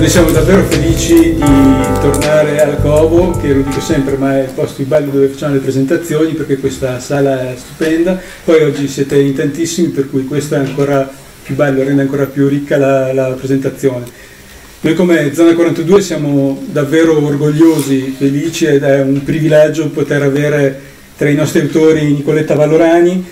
noi siamo davvero felici di tornare al Covo, che lo dico sempre, ma è il posto più bello dove facciamo le presentazioni perché questa sala è stupenda. Poi oggi siete in tantissimi, per cui questo è ancora più bello, rende ancora più ricca la, la presentazione. Noi come Zona 42 siamo davvero orgogliosi, felici ed è un privilegio poter avere tra i nostri autori Nicoletta Valorani.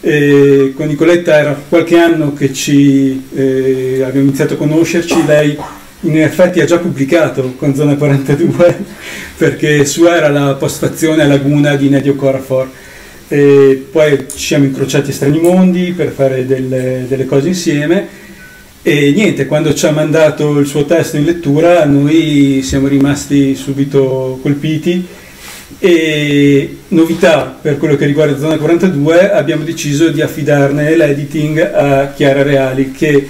E con Nicoletta era qualche anno che ci, eh, abbiamo iniziato a conoscerci, lei in effetti ha già pubblicato con Zona 42 perché sua era la postfazione a Laguna di Nedio Corafor. E poi ci siamo incrociati a Strani Mondi per fare delle, delle cose insieme. E niente, quando ci ha mandato il suo testo in lettura noi siamo rimasti subito colpiti. E novità per quello che riguarda Zona 42 abbiamo deciso di affidarne l'editing a Chiara Reali che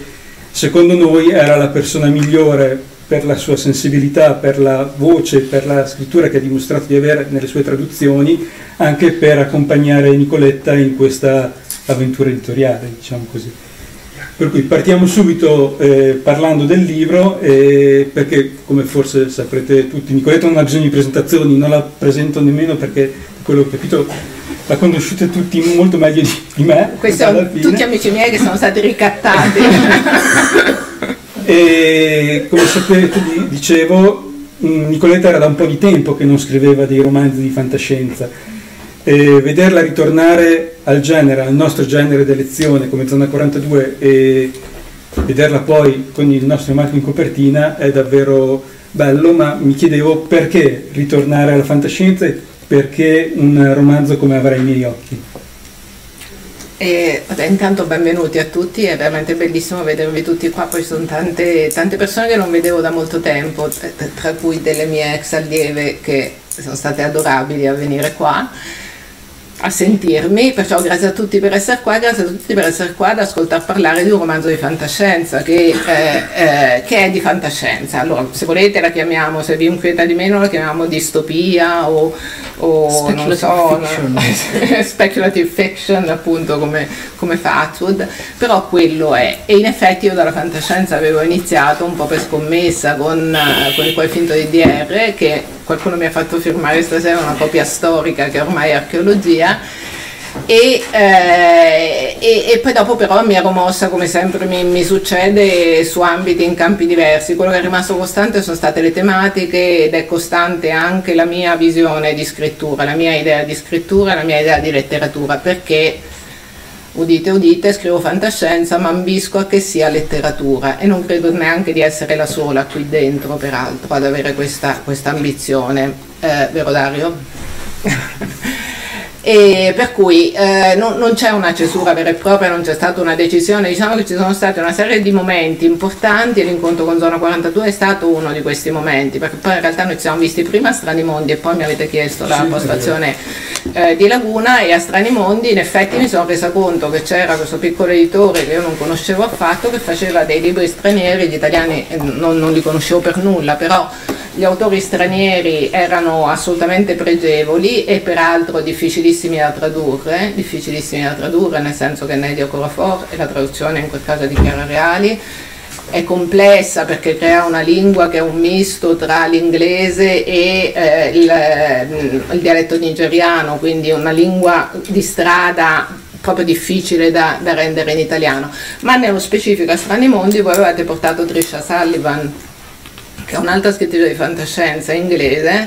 secondo noi era la persona migliore per la sua sensibilità, per la voce, per la scrittura che ha dimostrato di avere nelle sue traduzioni, anche per accompagnare Nicoletta in questa avventura editoriale, diciamo così. Per cui partiamo subito eh, parlando del libro, eh, perché come forse saprete tutti, Nicoletta non ha bisogno di presentazioni, non la presento nemmeno perché, quello che ho capito, la conosciute tutti molto meglio di, me. Questi sono tutti amici miei che sono stati ricattati. e come sapete, dicevo, Nicoletta era da un po' di tempo che non scriveva dei romanzi di fantascienza e vederla ritornare al genere, al nostro genere d'elezione come Zona 42 e vederla poi con il nostro marchio in copertina è davvero bello, ma mi chiedevo perché ritornare alla fantascienza e perché un romanzo come Avrai i miei occhi. E, intanto benvenuti a tutti, è veramente bellissimo vedervi tutti qua, poi sono tante, tante persone che non vedevo da molto tempo, tra cui delle mie ex allieve che sono state adorabili a venire qua a sentirmi, perciò grazie a tutti per essere qua, grazie a tutti per essere qua ad ascoltare parlare di un romanzo di fantascienza che, eh, eh, che è di fantascienza. Allora, se volete la chiamiamo, se vi inquieta di meno la chiamiamo distopia o, o non so, fiction. speculative fiction appunto come, come Fatwood, però quello è. E in effetti io dalla fantascienza avevo iniziato un po' per scommessa con, con il quel finto di DR che qualcuno mi ha fatto firmare stasera una copia storica che ormai è archeologia e, eh, e, e, poi dopo però mi ero mossa come sempre mi, mi, succede su ambiti in campi diversi. Quello che è rimasto costante sono state le tematiche ed è costante anche la mia visione di scrittura la mia idea di scrittura la mia idea di letteratura perché udite udite scrivo fantascienza ma ambisco a che sia letteratura e non credo neanche di essere la sola qui dentro peraltro ad avere questa, questa ambizione eh, vero Dario? E per cui eh, non, non, c'è una cesura vera e propria, non c'è stata una decisione, diciamo che ci sono state una serie di momenti importanti. E l'incontro con Zona 42 è stato uno di questi momenti, perché poi in realtà noi ci siamo visti prima a Strani Mondi e poi mi avete chiesto la sì, postazione eh, di Laguna. E a Strani Mondi in effetti mi sono resa conto che c'era questo piccolo editore che io non conoscevo affatto che faceva dei libri stranieri, gli italiani eh, non, non li conoscevo per nulla, però gli autori stranieri erano assolutamente pregevoli e peraltro difficilissimi da tradurre, difficilissimi da tradurre nel senso che Nedia Corafor e la traduzione in quel caso di Chiara Reali è complessa perché crea una lingua che è un misto tra l'inglese e eh, il, il, dialetto nigeriano, quindi una lingua di strada proprio difficile da, da rendere in italiano. Ma nello specifico a Strani Mondi voi avete portato Trisha Sullivan che è un'altra scrittrice di fantascienza inglese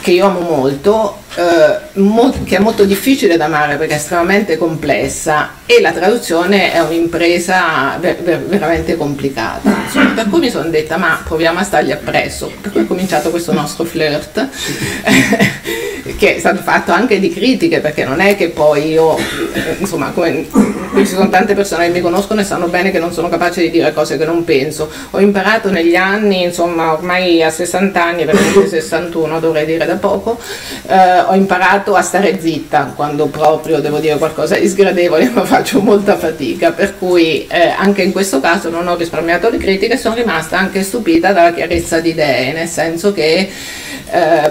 che io amo molto, eh, che è molto difficile da amare perché è estremamente complessa e la traduzione è un'impresa ver- ver- veramente complicata. Insomma, per cui mi sono detta ma proviamo a stargli appresso, per cui è cominciato questo nostro flirt. che è stato fatto anche di critiche perché non è che poi io insomma come ci sono tante persone che mi conoscono e sanno bene che non sono capace di dire cose che non penso ho imparato negli anni insomma ormai a 60 anni veramente 61 dovrei dire da poco eh, ho imparato a stare zitta quando proprio devo dire qualcosa di sgradevole ma faccio molta fatica per cui eh, anche in questo caso non ho risparmiato le critiche sono rimasta anche stupita dalla chiarezza di idee nel senso che eh,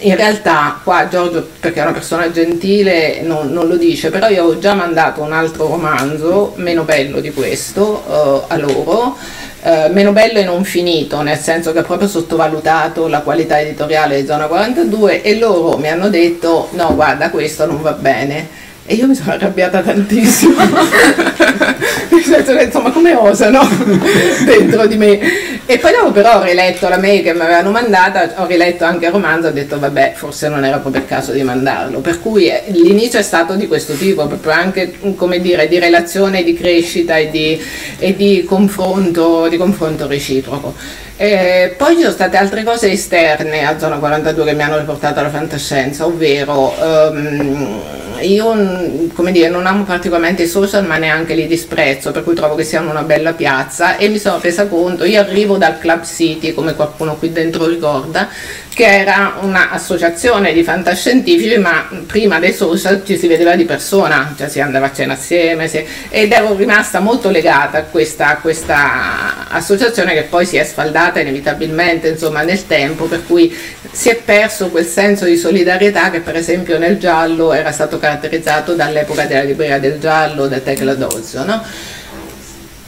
in realtà qua Giorgio perché è una persona gentile non, non, lo dice però io ho già mandato un altro romanzo meno bello di questo uh, a loro uh, meno bello e non finito nel senso che ha proprio sottovalutato la qualità editoriale di Zona 42 e loro mi hanno detto no guarda questo non va bene e io mi sono arrabbiata tantissimo, nel senso che insomma come osano dentro di me. E poi dopo però ho riletto la mail che mi avevano mandata, ho riletto anche il romanzo, ho detto vabbè forse non era proprio il caso di mandarlo. Per cui eh, l'inizio è stato di questo tipo, proprio anche come dire di relazione, di crescita e di, e di, confronto, di confronto reciproco. Eh, poi ci sono state altre cose esterne a Zona 42 che mi hanno riportato alla fantascienza, ovvero um, io come dire, non amo particolarmente i social ma neanche li disprezzo, per cui trovo che siano una bella piazza e mi sono resa conto, io arrivo dal Club City, come qualcuno qui dentro ricorda, che era un'associazione di fantascientifici, ma prima dei social ci si vedeva di persona, cioè si andava a cena assieme si... ed ero rimasta molto legata a questa, a questa, associazione che poi si è sfaldata inevitabilmente insomma, nel tempo, per cui si è perso quel senso di solidarietà che per esempio nel giallo era stato caratterizzato dall'epoca della libreria del giallo, da Tecla Dozio. No?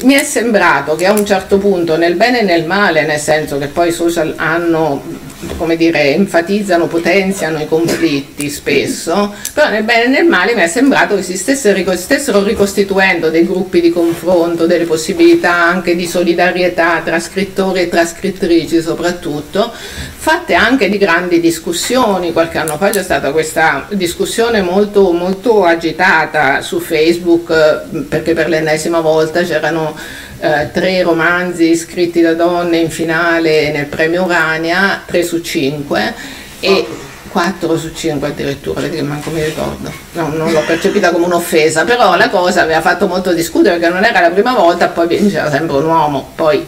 mi è sembrato che a un certo punto, nel bene e nel male, nel senso che poi i social hanno come dire, enfatizzano, potenziano i conflitti spesso, però nel bene e nel male mi è sembrato che si stessero, ricostituendo dei gruppi di confronto, delle possibilità anche di solidarietà tra scrittori e trascrittrici soprattutto, fatte anche di grandi discussioni. Qualche anno fa c'è stata questa discussione molto, molto agitata su Facebook eh, perché per l'ennesima volta c'erano eh, tre romanzi scritti da donne in finale nel premio Urania, 3 su 5 e 4 su 5 addirittura, vedi che manco mi ricordo, no, non l'ho percepita come un'offesa, però la cosa aveva fatto molto discutere perché non era la prima volta, poi vinceva sempre un uomo, poi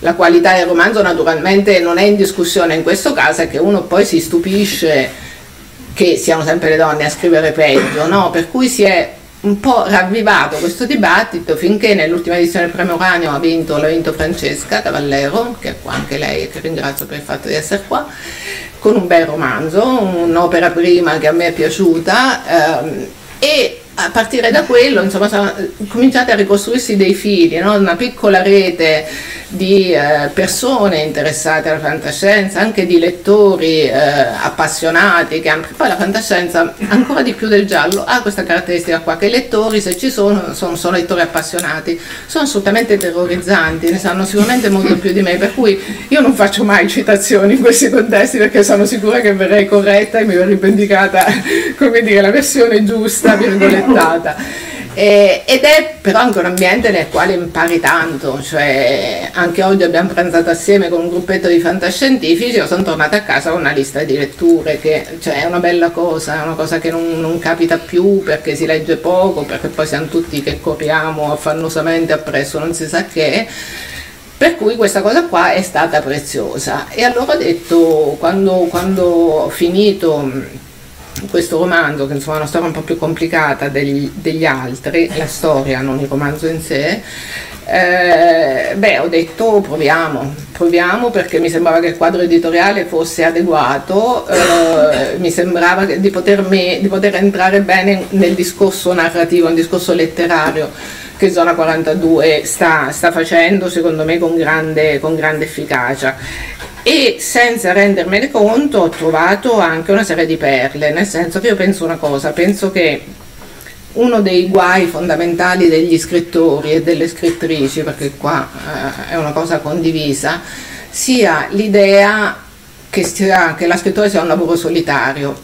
la qualità del romanzo naturalmente non è in discussione in questo caso, è che uno poi si stupisce che siano sempre le donne a scrivere peggio, no? per cui si è un po' ravvivato questo dibattito finché nell'ultima edizione del premio Uranio ha vinto, l'ha vinto Francesca Cavallero, che è qua anche lei, che ringrazio per il fatto di essere qua, con un bel romanzo, un'opera prima che a me è piaciuta ehm, e a partire da quello insomma cominciate a ricostruirsi dei fili, no? una piccola rete di eh, persone interessate alla fantascienza, anche di lettori eh, appassionati, che hanno, poi la fantascienza ancora di più del giallo ha questa caratteristica qua, che i lettori se ci sono sono, sono lettori appassionati, sono assolutamente terrorizzanti, ne sanno sicuramente molto più di me, per cui io non faccio mai citazioni in questi contesti perché sono sicura che verrei corretta e mi verrei vendicata, come dire, la versione giusta, Eh, ed è però anche un ambiente nel quale impari tanto, cioè anche oggi abbiamo pranzato assieme con un gruppetto di fantascientifici, io sono tornata a casa con una lista di letture che cioè, è una bella cosa, è una cosa che non, non, capita più perché si legge poco, perché poi siamo tutti che corriamo affannosamente appresso non si sa che. Per cui questa cosa qua è stata preziosa. E allora ho detto, quando, quando ho finito questo romanzo, che insomma è una storia un po' più complicata degli, degli altri, la storia, non il romanzo in sé, eh, beh, ho detto proviamo, proviamo perché mi sembrava che il quadro editoriale fosse adeguato, eh, mi sembrava di, potermi, di poter entrare bene nel discorso narrativo, nel discorso letterario che Zona 42 sta, sta facendo secondo me con grande, con grande efficacia e senza rendermene conto ho trovato anche una serie di perle, nel senso che io penso una cosa, penso che uno dei guai fondamentali degli scrittori e delle scrittrici, perché qua eh, è una cosa condivisa, sia l'idea che, sia, che la scrittura sia un lavoro solitario.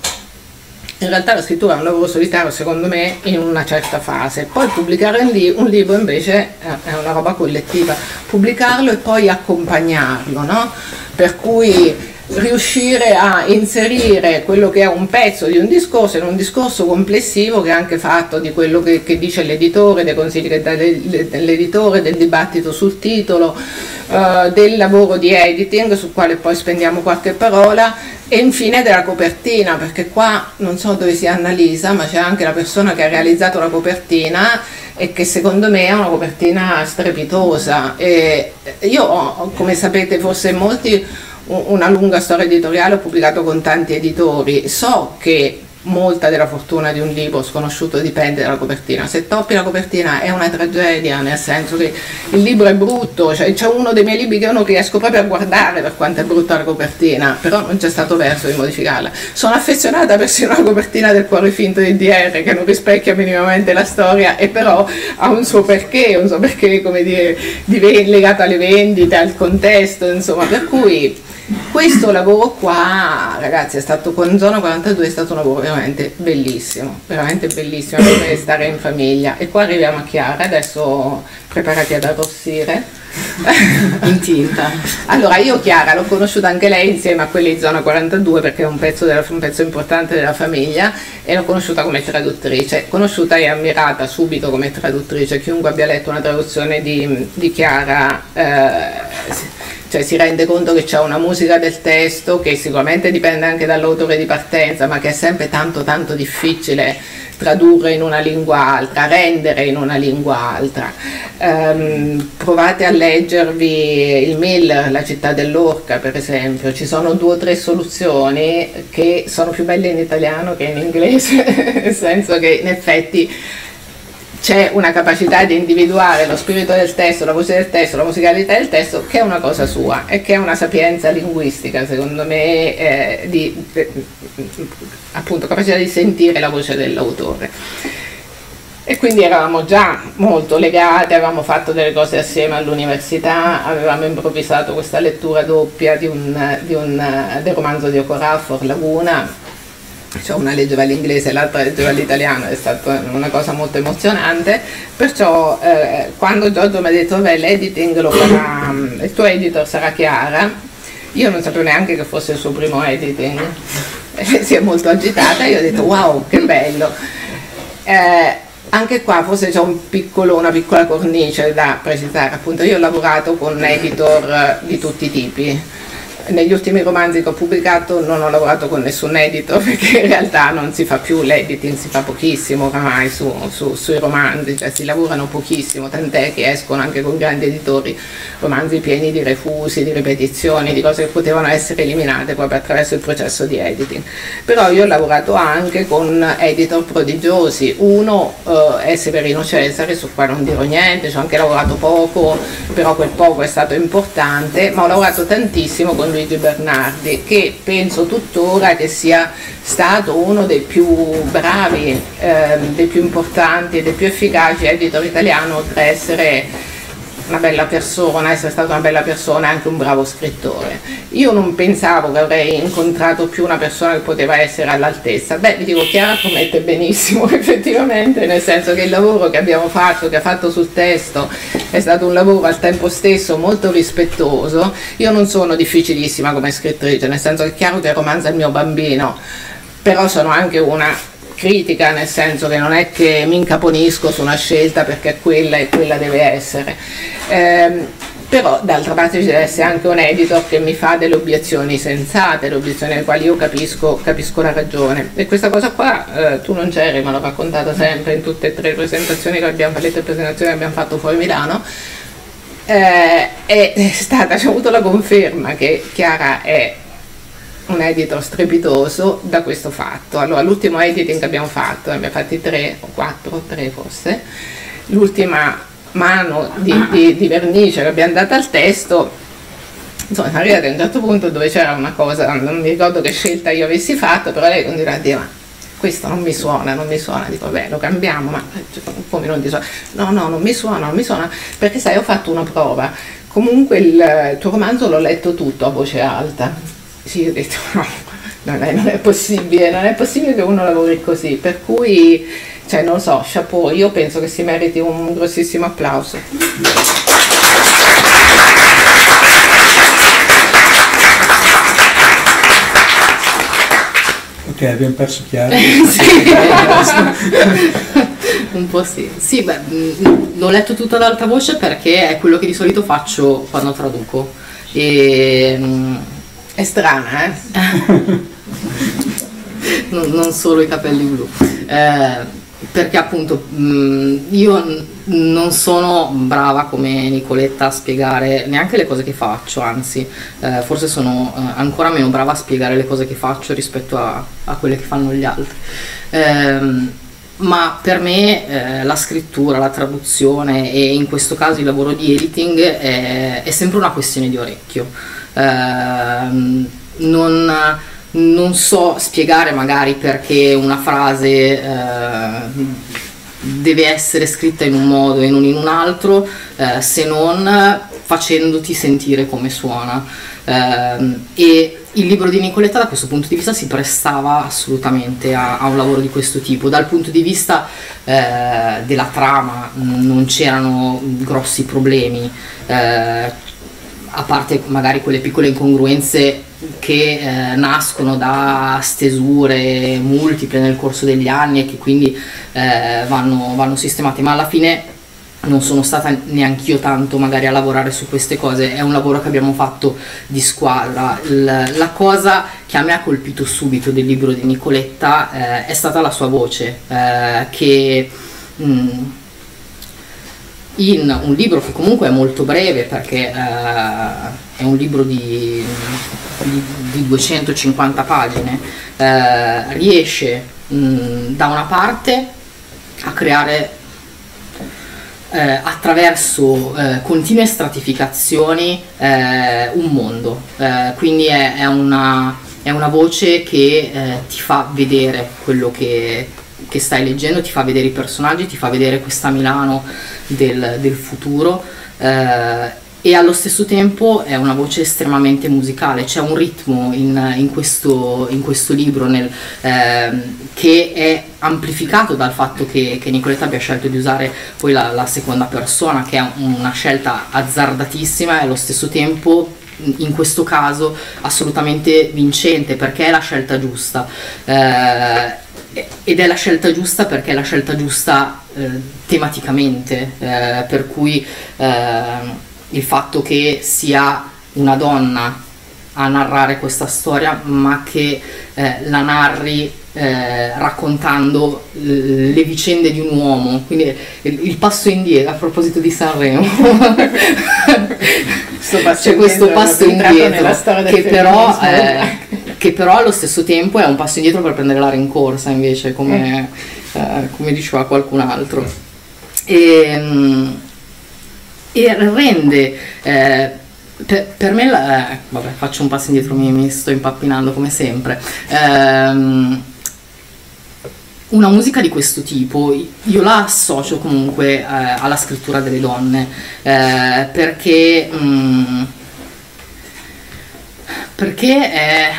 In realtà la scrittura è un lavoro solitario secondo me in una certa fase, poi pubblicare un, li- un libro invece è una roba collettiva, pubblicarlo e poi accompagnarlo, no? per cui riuscire a inserire quello che è un pezzo di un discorso in un discorso complessivo che è anche fatto di quello che, che dice l'editore, dei consigli che dà l'editore, del dibattito sul titolo, uh, del lavoro di editing sul quale poi spendiamo qualche parola e infine della copertina perché qua non so dove sia Annalisa ma c'è anche la persona che ha realizzato la copertina e che secondo me è una copertina strepitosa. E io come sapete forse molti, una lunga storia editoriale, ho pubblicato con tanti editori, so che molta della fortuna di un libro sconosciuto dipende dalla copertina. Se toppi la copertina è una tragedia, nel senso che il libro è brutto, cioè c'è uno dei miei libri che io non riesco proprio a guardare per quanto è brutta la copertina, però non c'è stato verso di modificarla. Sono affezionata persino alla copertina del cuore finto di DR che non rispecchia minimamente la storia e però ha un suo perché, un suo perché come dire, legato alle vendite, al contesto, insomma, per cui questo lavoro qua, ragazzi, è stato con Zona 42 è stato un lavoro veramente bellissimo, veramente bellissimo per stare in famiglia. E qua arriviamo a Chiara, adesso preparati ad arrossire. in tinta. Allora, io Chiara l'ho conosciuta anche lei insieme a quelli di Zona 42 perché è un pezzo, della, un pezzo importante della famiglia e l'ho conosciuta come traduttrice. Conosciuta e ammirata subito come traduttrice. Chiunque abbia letto una traduzione di, di Chiara. Eh, cioè si rende conto che c'è una musica del testo che sicuramente dipende anche dall'autore di partenza, ma che è sempre tanto tanto difficile tradurre in una lingua altra, rendere in una lingua altra. Um, provate a leggervi il mail La città dell'orca, per esempio, ci sono due o tre soluzioni che sono più belle in italiano che in inglese, nel senso che in effetti c'è una capacità di individuare lo spirito del testo, la voce del testo, la musicalità del testo, che è una cosa sua e che è una sapienza linguistica, secondo me, eh, di eh, appunto capacità di sentire la voce dell'autore. E quindi eravamo già molto legati, avevamo fatto delle cose assieme all'università, avevamo improvvisato questa lettura doppia di un, di un, del romanzo di Okorafor, Laguna, cioè una leggeva l'inglese e l'altra leggeva l'italiano, è stata una cosa molto emozionante, perciò eh, quando Giorgio mi ha detto beh l'editing lo farà, il tuo editor sarà Chiara, io non sapevo neanche che fosse il suo primo editing, si è molto agitata e io ho detto wow che bello. Eh, anche qua forse c'è un piccolo, una piccola cornice da precisare, appunto io ho lavorato con editor di tutti i tipi, negli ultimi romanzi che ho pubblicato non ho lavorato con nessun editor perché in realtà non si fa più l'editing, si fa pochissimo oramai su, su, sui romanzi, cioè si lavorano pochissimo, tant'è che escono anche con grandi editori romanzi pieni di refusi, di ripetizioni, di cose che potevano essere eliminate proprio attraverso il processo di editing. Però io ho lavorato anche con editor prodigiosi, uno eh, è Severino Cesare, su cui non dirò niente, ci ho anche lavorato poco, però quel poco è stato importante, ma ho lavorato tantissimo con Luigi Bernardi, che penso tuttora che sia stato uno dei più bravi, eh, dei più importanti dei più efficaci editor italiano, oltre a essere una bella persona, essere stata una bella persona e anche un bravo scrittore. Io non pensavo che avrei incontrato più una persona che poteva essere all'altezza. Beh, vi dico, Chiara promette benissimo effettivamente, nel senso che il lavoro che abbiamo fatto, che ha fatto sul testo, è stato un lavoro al tempo stesso molto rispettoso. Io non sono difficilissima come scrittrice, nel senso che è chiaro che il romanzo è il mio bambino, però sono anche una critica, nel senso che non è che mi incaponisco su una scelta perché quella e quella deve essere. Eh, però d'altra parte ci deve essere anche un editor che mi fa delle obiezioni sensate, le obiezioni alle quali io capisco, capisco la ragione. E questa cosa qua eh, tu non c'eri, ma l'ho raccontata sempre in tutte e tre le presentazioni che abbiamo, le tre presentazioni che abbiamo fatto fuori Milano. Eh, è stata, c'è avuto la conferma che Chiara è un editor strepitoso da questo fatto. Allora, l'ultimo editing che abbiamo fatto, ne abbiamo fatti tre o quattro, tre forse, l'ultima mano di, di, di vernice che abbiamo dato al testo, insomma, arrivati a un certo punto dove c'era una cosa, non mi ricordo che scelta io avessi fatto, però lei continua a dire, ma questo non mi suona, non mi suona, dico vabbè lo cambiamo, ma come non ti suona? No, no, non mi suona, non mi suona, perché sai, ho fatto una prova, comunque il tuo romanzo l'ho letto tutto a voce alta, sì, ho detto no, non è, non è possibile, non è possibile che uno lavori così, per cui, cioè non so, chapeau, io penso che si meriti un grossissimo applauso. Ok, abbiamo perso chiaro. un po' sì. Sì, beh, l'ho letto tutto ad alta voce perché è quello che di solito faccio quando traduco. E è strana, eh? non, non, solo i capelli blu. Eh, perché appunto mm, io non sono brava come Nicoletta a spiegare neanche le cose che faccio, anzi eh, forse sono eh, ancora meno brava a spiegare le cose che faccio rispetto a, a quelle che fanno gli altri. Eh, ma per me eh, la scrittura, la traduzione e in questo caso il lavoro di editing è, è sempre una questione di orecchio. Ehm, non, non, so spiegare magari perché una frase eh, deve essere scritta in un modo e non in un altro, eh, se non facendoti sentire come suona. Ehm, e il libro di Nicoletta da questo punto di vista si prestava assolutamente a, a un lavoro di questo tipo. Dal punto di vista eh, della trama non c'erano grossi problemi, eh, a parte magari quelle piccole incongruenze che eh, nascono da stesure multiple nel corso degli anni e che quindi eh, vanno, vanno sistemate, ma alla fine non sono stata neanch'io tanto magari a lavorare su queste cose, è un lavoro che abbiamo fatto di squadra. La cosa che a me ha colpito subito del libro di Nicoletta eh, è stata la sua voce, eh, che mh, mm, in un libro che comunque è molto breve perché eh, è un libro di, di, di 250 pagine, eh, riesce mh, da una parte a creare eh, attraverso eh, continue stratificazioni eh, un mondo, eh, quindi è, è, una, è, una, voce che eh, ti fa vedere quello che, che, stai leggendo, ti fa vedere i personaggi, ti fa vedere questa Milano del, del futuro eh, e allo stesso tempo è una voce estremamente musicale, c'è un ritmo in, in, questo, in questo, libro nel, ehm, che è amplificato dal fatto che, che, Nicoletta abbia scelto di usare poi la, la, seconda persona, che è una scelta azzardatissima e allo stesso tempo in questo caso assolutamente vincente perché è la scelta giusta. Eh, ed è la scelta giusta perché è la scelta giusta eh, tematicamente, eh, per cui eh, il fatto che sia una donna a narrare questa storia, ma che eh, la narri eh, raccontando le vicende di un uomo, quindi il, passo indietro a proposito di Sanremo. C'è questo passo indietro che però, che però, allo stesso tempo è un passo indietro per prendere la rincorsa invece, come, eh, come diceva qualcun altro. E, ehm, e rende eh, per, per, me, la, eh, vabbè, faccio un passo indietro, mi, mi sto impappinando come sempre. Ehm, una musica di questo tipo io la associo comunque eh, alla scrittura delle donne eh, perché, mh, mm, perché è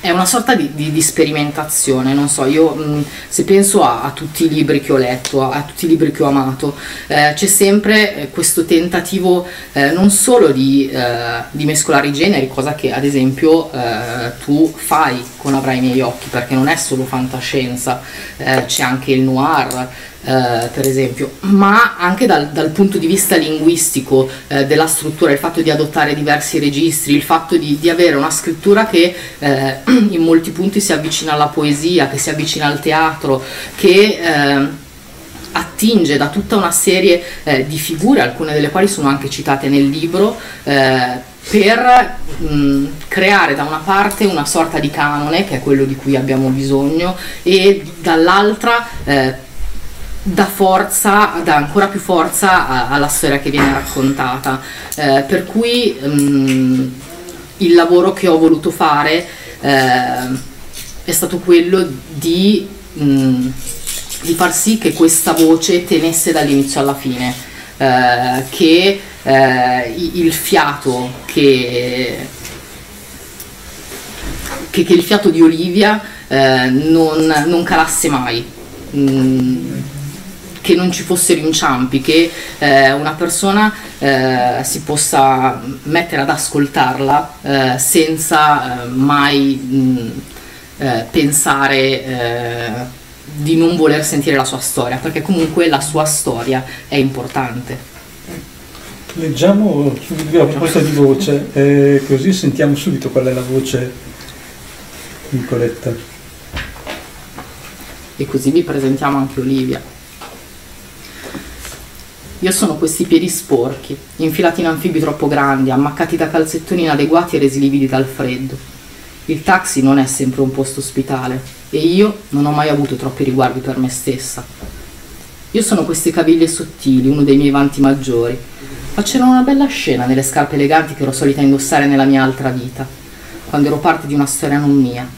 è una sorta di, di, di sperimentazione, non so, io mh, mm, se penso a, a, tutti i libri che ho letto, a, a tutti i libri che ho amato, eh, c'è sempre eh, questo tentativo eh, non solo di, eh, di, mescolare i generi, cosa che ad esempio eh, tu fai con Avrai i miei occhi, perché non è solo fantascienza, eh, c'è anche il noir, eh, per esempio, ma anche dal, dal, punto di vista linguistico eh, della struttura, il fatto di adottare diversi registri, il fatto di, di avere una scrittura che eh, in molti punti si avvicina alla poesia, che si avvicina al teatro, che eh, attinge da tutta una serie eh, di figure, alcune delle quali sono anche citate nel libro, eh, per mh, creare da una parte una sorta di canone, che è quello di cui abbiamo bisogno, e dall'altra eh, dà forza, dà ancora più forza alla storia che viene raccontata. Eh, per cui mh, il lavoro che ho voluto fare eh, è stato quello di, mh, di, far sì che questa voce tenesse dall'inizio alla fine, eh, che eh, il fiato che, che, il fiato di Olivia eh, non, non calasse mai. Mm, che non ci fossero inciampi, che eh, una persona eh, si possa mettere ad ascoltarla eh, senza eh, mai mh, eh, pensare eh, di non voler sentire la sua storia, perché comunque la sua storia è importante. Leggiamo a proposito di voce, così sentiamo subito qual è la voce Nicoletta. E così vi presentiamo anche Olivia. Io sono questi piedi sporchi, infilati in anfibi troppo grandi, ammaccati da calzettoni inadeguati e resi lividi dal freddo. Il taxi non è sempre un posto ospitale e io non ho mai avuto troppi riguardi per me stessa. Io sono queste caviglie sottili, uno dei miei vanti maggiori. Facevano una bella scena nelle scarpe eleganti che ero solita indossare nella mia altra vita, quando ero parte di una storia non mia.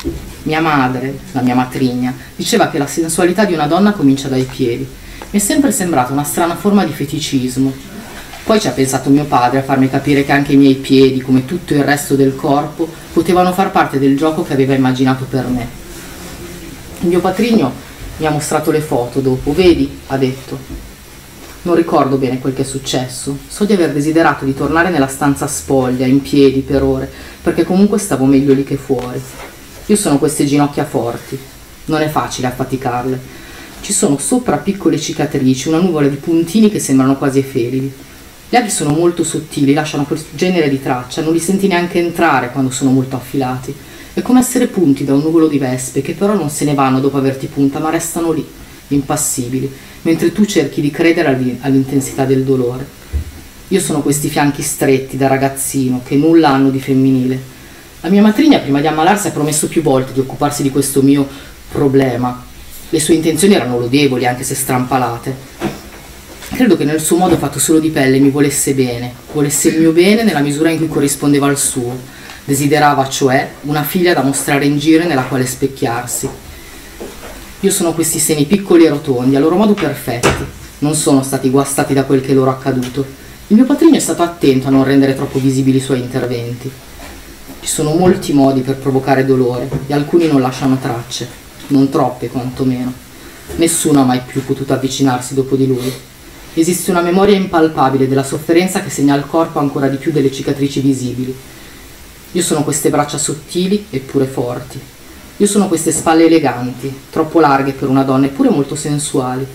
Mia madre, la mia matrigna, diceva che la sensualità di una donna comincia dai piedi mi è sempre sembrata una strana forma di feticismo. Poi ci ha pensato mio padre a farmi capire che anche i miei piedi, come tutto il resto del corpo, potevano far parte del gioco che aveva immaginato per me. Il mio patrigno mi ha mostrato le foto dopo, vedi, ha detto. Non ricordo bene quel che è successo, so di aver desiderato di tornare nella stanza spoglia, in piedi per ore, perché comunque stavo meglio lì che fuori. Io sono queste ginocchia forti, non è facile affaticarle, ci sono sopra piccole cicatrici, una nuvola di puntini che sembrano quasi efemeri. Gli aghi sono molto sottili, lasciano quel genere di traccia, non li senti neanche entrare quando sono molto affilati. È come essere punti da un nuvolo di vespe che però non se ne vanno dopo averti punta, ma restano lì, impassibili, mentre tu cerchi di credere all'intensità del dolore. Io sono questi fianchi stretti da ragazzino che nulla hanno di femminile. La mia matrigna prima di ammalarsi ha promesso più volte di occuparsi di questo mio problema, le sue intenzioni erano lodevoli, anche se strampalate. Credo che nel suo modo fatto solo di pelle mi volesse bene, volesse il mio bene nella misura in cui corrispondeva al suo. Desiderava, cioè, una figlia da mostrare in giro e nella quale specchiarsi. Io sono questi seni piccoli e rotondi, a loro modo perfetti. Non sono stati guastati da quel che loro accaduto. Il mio patrigno è stato attento a non rendere troppo visibili i suoi interventi. Ci sono molti modi per provocare dolore e alcuni non lasciano tracce, non troppe quantomeno. Nessuno ha mai più potuto avvicinarsi dopo di lui. Esiste una memoria impalpabile della sofferenza che segna il corpo ancora di più delle cicatrici visibili. Io sono queste braccia sottili eppure forti. Io sono queste spalle eleganti, troppo larghe per una donna eppure molto sensuali.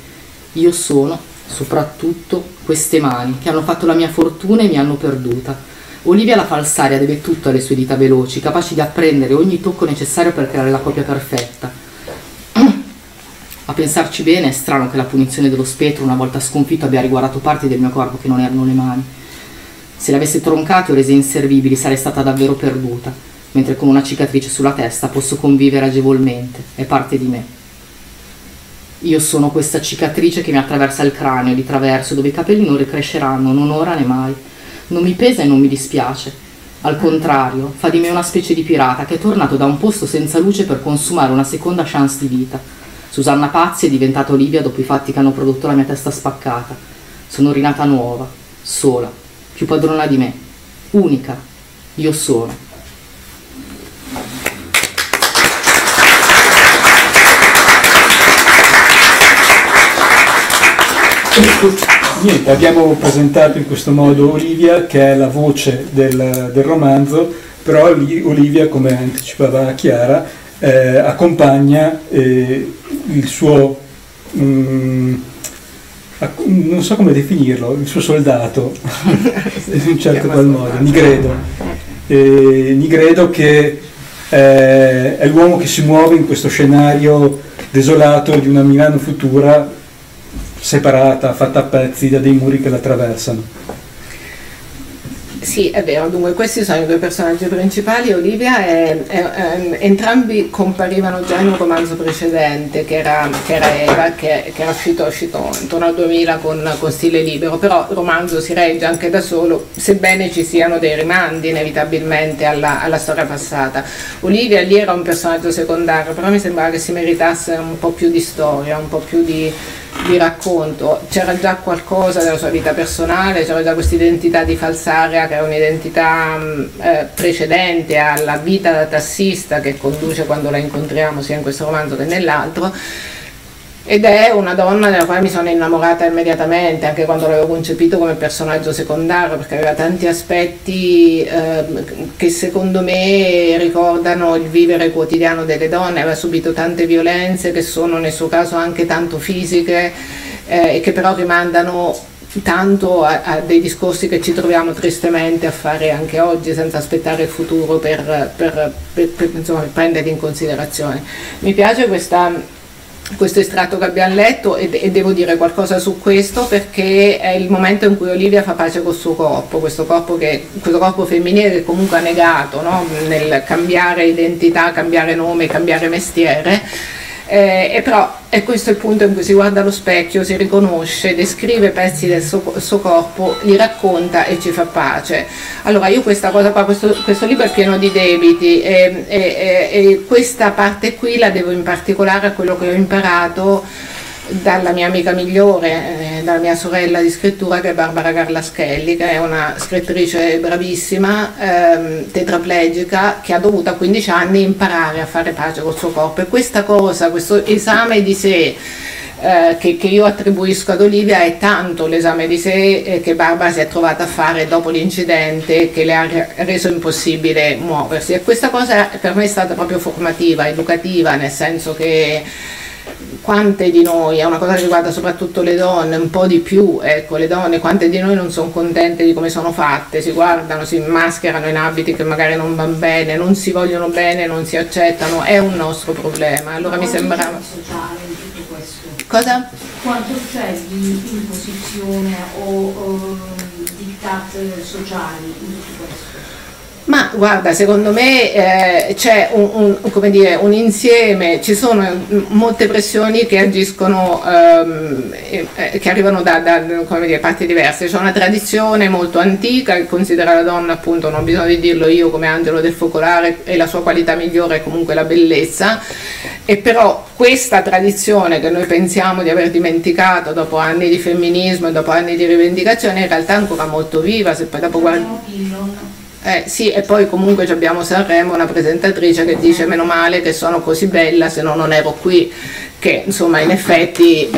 Io sono, soprattutto, queste mani che hanno fatto la mia fortuna e mi hanno perduta Olivia la falsaria deve tutto alle sue dita veloci, capaci di apprendere ogni tocco necessario per creare la coppia perfetta. A pensarci bene è strano che la punizione dello spettro, una volta sconfitto, abbia riguardato parti del mio corpo che non erano le mani. Se le avesse troncate o rese inservibili sarei stata davvero perduta, mentre con una cicatrice sulla testa posso convivere agevolmente, è parte di me. Io sono questa cicatrice che mi attraversa il cranio di traverso, dove i capelli non ricresceranno, non ora né mai non mi pesa e non mi dispiace. Al contrario, fa di me una specie di pirata che è tornato da un posto senza luce per consumare una seconda chance di vita. Susanna Pazzi è diventata Olivia dopo i fatti che hanno prodotto la mia testa spaccata. Sono rinata nuova, sola, più padrona di me, unica. Io sono. Niente, abbiamo presentato in questo modo Olivia, che è la voce del, del romanzo, però Olivia, come anticipava Chiara, eh, accompagna eh, il suo, mm, non so come definirlo, il suo soldato, in un certo qual modo, Nigredo. Eh, Nigredo che eh, è l'uomo che si muove in questo scenario desolato di una Milano futura separata, fatta a pezzi da dei muri che la attraversano. Sì, è vero, dunque questi sono i due personaggi principali, Olivia e, e, e entrambi comparivano già in un romanzo precedente che era, che era Eva, che, che, era uscito, uscito intorno al 2000 con, con, stile libero, però il romanzo si regge anche da solo, sebbene ci siano dei rimandi inevitabilmente alla, alla storia passata. Olivia lì era un personaggio secondario, però mi sembrava che si meritasse un po' più di storia, un po' più di di racconto, c'era già qualcosa della sua vita personale, c'era già questa identità di falsaria che è un'identità mm, eh, precedente alla vita da tassista che conduce quando la incontriamo sia in questo romanzo che nell'altro ed è una donna della quale mi sono innamorata immediatamente, anche quando l'avevo concepito come personaggio secondario, perché aveva tanti aspetti eh, che secondo me ricordano il vivere quotidiano delle donne, aveva subito tante violenze che sono nel suo caso anche tanto fisiche eh, e che però rimandano tanto a, a, dei discorsi che ci troviamo tristemente a fare anche oggi senza aspettare il futuro per, per, per, per insomma, prenderli in considerazione. Mi piace questa questo estratto che abbiamo letto e, e, devo dire qualcosa su questo perché è il momento in cui Olivia fa pace col suo corpo, questo corpo, che, questo corpo femminile che comunque ha negato no? nel cambiare identità, cambiare nome, cambiare mestiere eh, e però è questo il punto in cui si guarda allo specchio, si riconosce, descrive pezzi del suo, suo corpo, li racconta e ci fa pace. Allora io questa cosa qua, questo, questo libro è pieno di debiti e, e, e questa parte qui la devo in particolare a quello che ho imparato dalla mia amica migliore, eh, dalla mia sorella di scrittura che è Barbara Carlaschelli, che è una scrittrice bravissima, ehm, tetraplegica, che ha dovuto a 15 anni imparare a fare pace col suo corpo. E questa cosa, questo esame di sé eh, che, che, io attribuisco ad Olivia è tanto l'esame di sé eh, che Barbara si è trovata a fare dopo l'incidente che le ha reso impossibile muoversi. E questa cosa per me è stata proprio formativa, educativa, nel senso che quante di noi, è una cosa che riguarda soprattutto le donne, un po' di più, ecco, le donne, quante di noi non sono contente di come sono fatte, si guardano, si mascherano in abiti che magari non vanno bene, non si vogliono bene, non si accettano, è un nostro problema. Allora mi sembrava... Cosa? Quanto c'è di imposizione o, o diktat sociali in tutto? Ma guarda, secondo me eh, c'è un, un, dire, un, insieme, ci sono molte pressioni che agiscono, ehm, eh, che arrivano da, da dire, parti diverse. C'è una tradizione molto antica che considera la donna, appunto, non ho bisogno di dirlo io come angelo del focolare, e la sua qualità migliore è comunque la bellezza. E però questa tradizione che noi pensiamo di aver dimenticato dopo anni di femminismo e dopo anni di rivendicazione, in realtà è ancora molto viva. Se poi dopo guardi eh, sì, e poi comunque abbiamo Sanremo, una presentatrice che dice meno male che sono così bella se no non ero qui, che insomma in effetti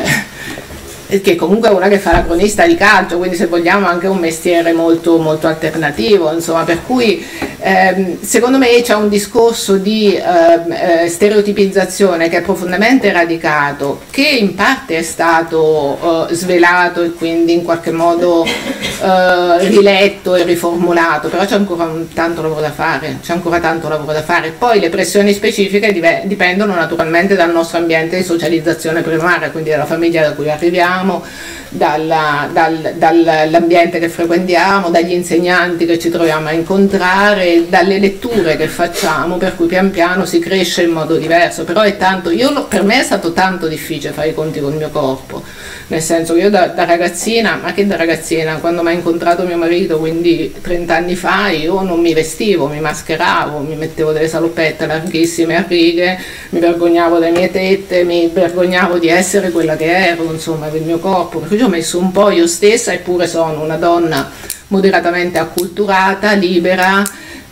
che comunque è una che fa la cronista di calcio, quindi se vogliamo anche un mestiere molto, molto alternativo, insomma, per cui ehm, secondo me c'è un discorso di ehm, eh, stereotipizzazione che è profondamente radicato, che in parte è stato eh, svelato e quindi in qualche modo eh, riletto e riformulato, però c'è ancora tanto lavoro da fare, c'è ancora tanto lavoro da fare. Poi le pressioni specifiche dipendono naturalmente dal nostro ambiente di socializzazione primaria, quindi dalla famiglia da cui arriviamo abbiamo, dalla, dal, dall'ambiente che frequentiamo, dagli insegnanti che ci troviamo a incontrare, dalle letture che facciamo, per cui pian piano si cresce in modo diverso. Però è tanto, io, per me è stato tanto difficile fare i conti con il mio corpo, nel senso che io da, da ragazzina, ma che da ragazzina, quando mi ha incontrato mio marito, quindi 30 anni fa, io non mi vestivo, mi mascheravo, mi mettevo delle salopette larghissime a righe, mi vergognavo delle mie tette, mi vergognavo di essere quella che ero, insomma, del mio corpo, perché ho messo un po' io stessa, eppure sono una donna moderatamente acculturata, libera,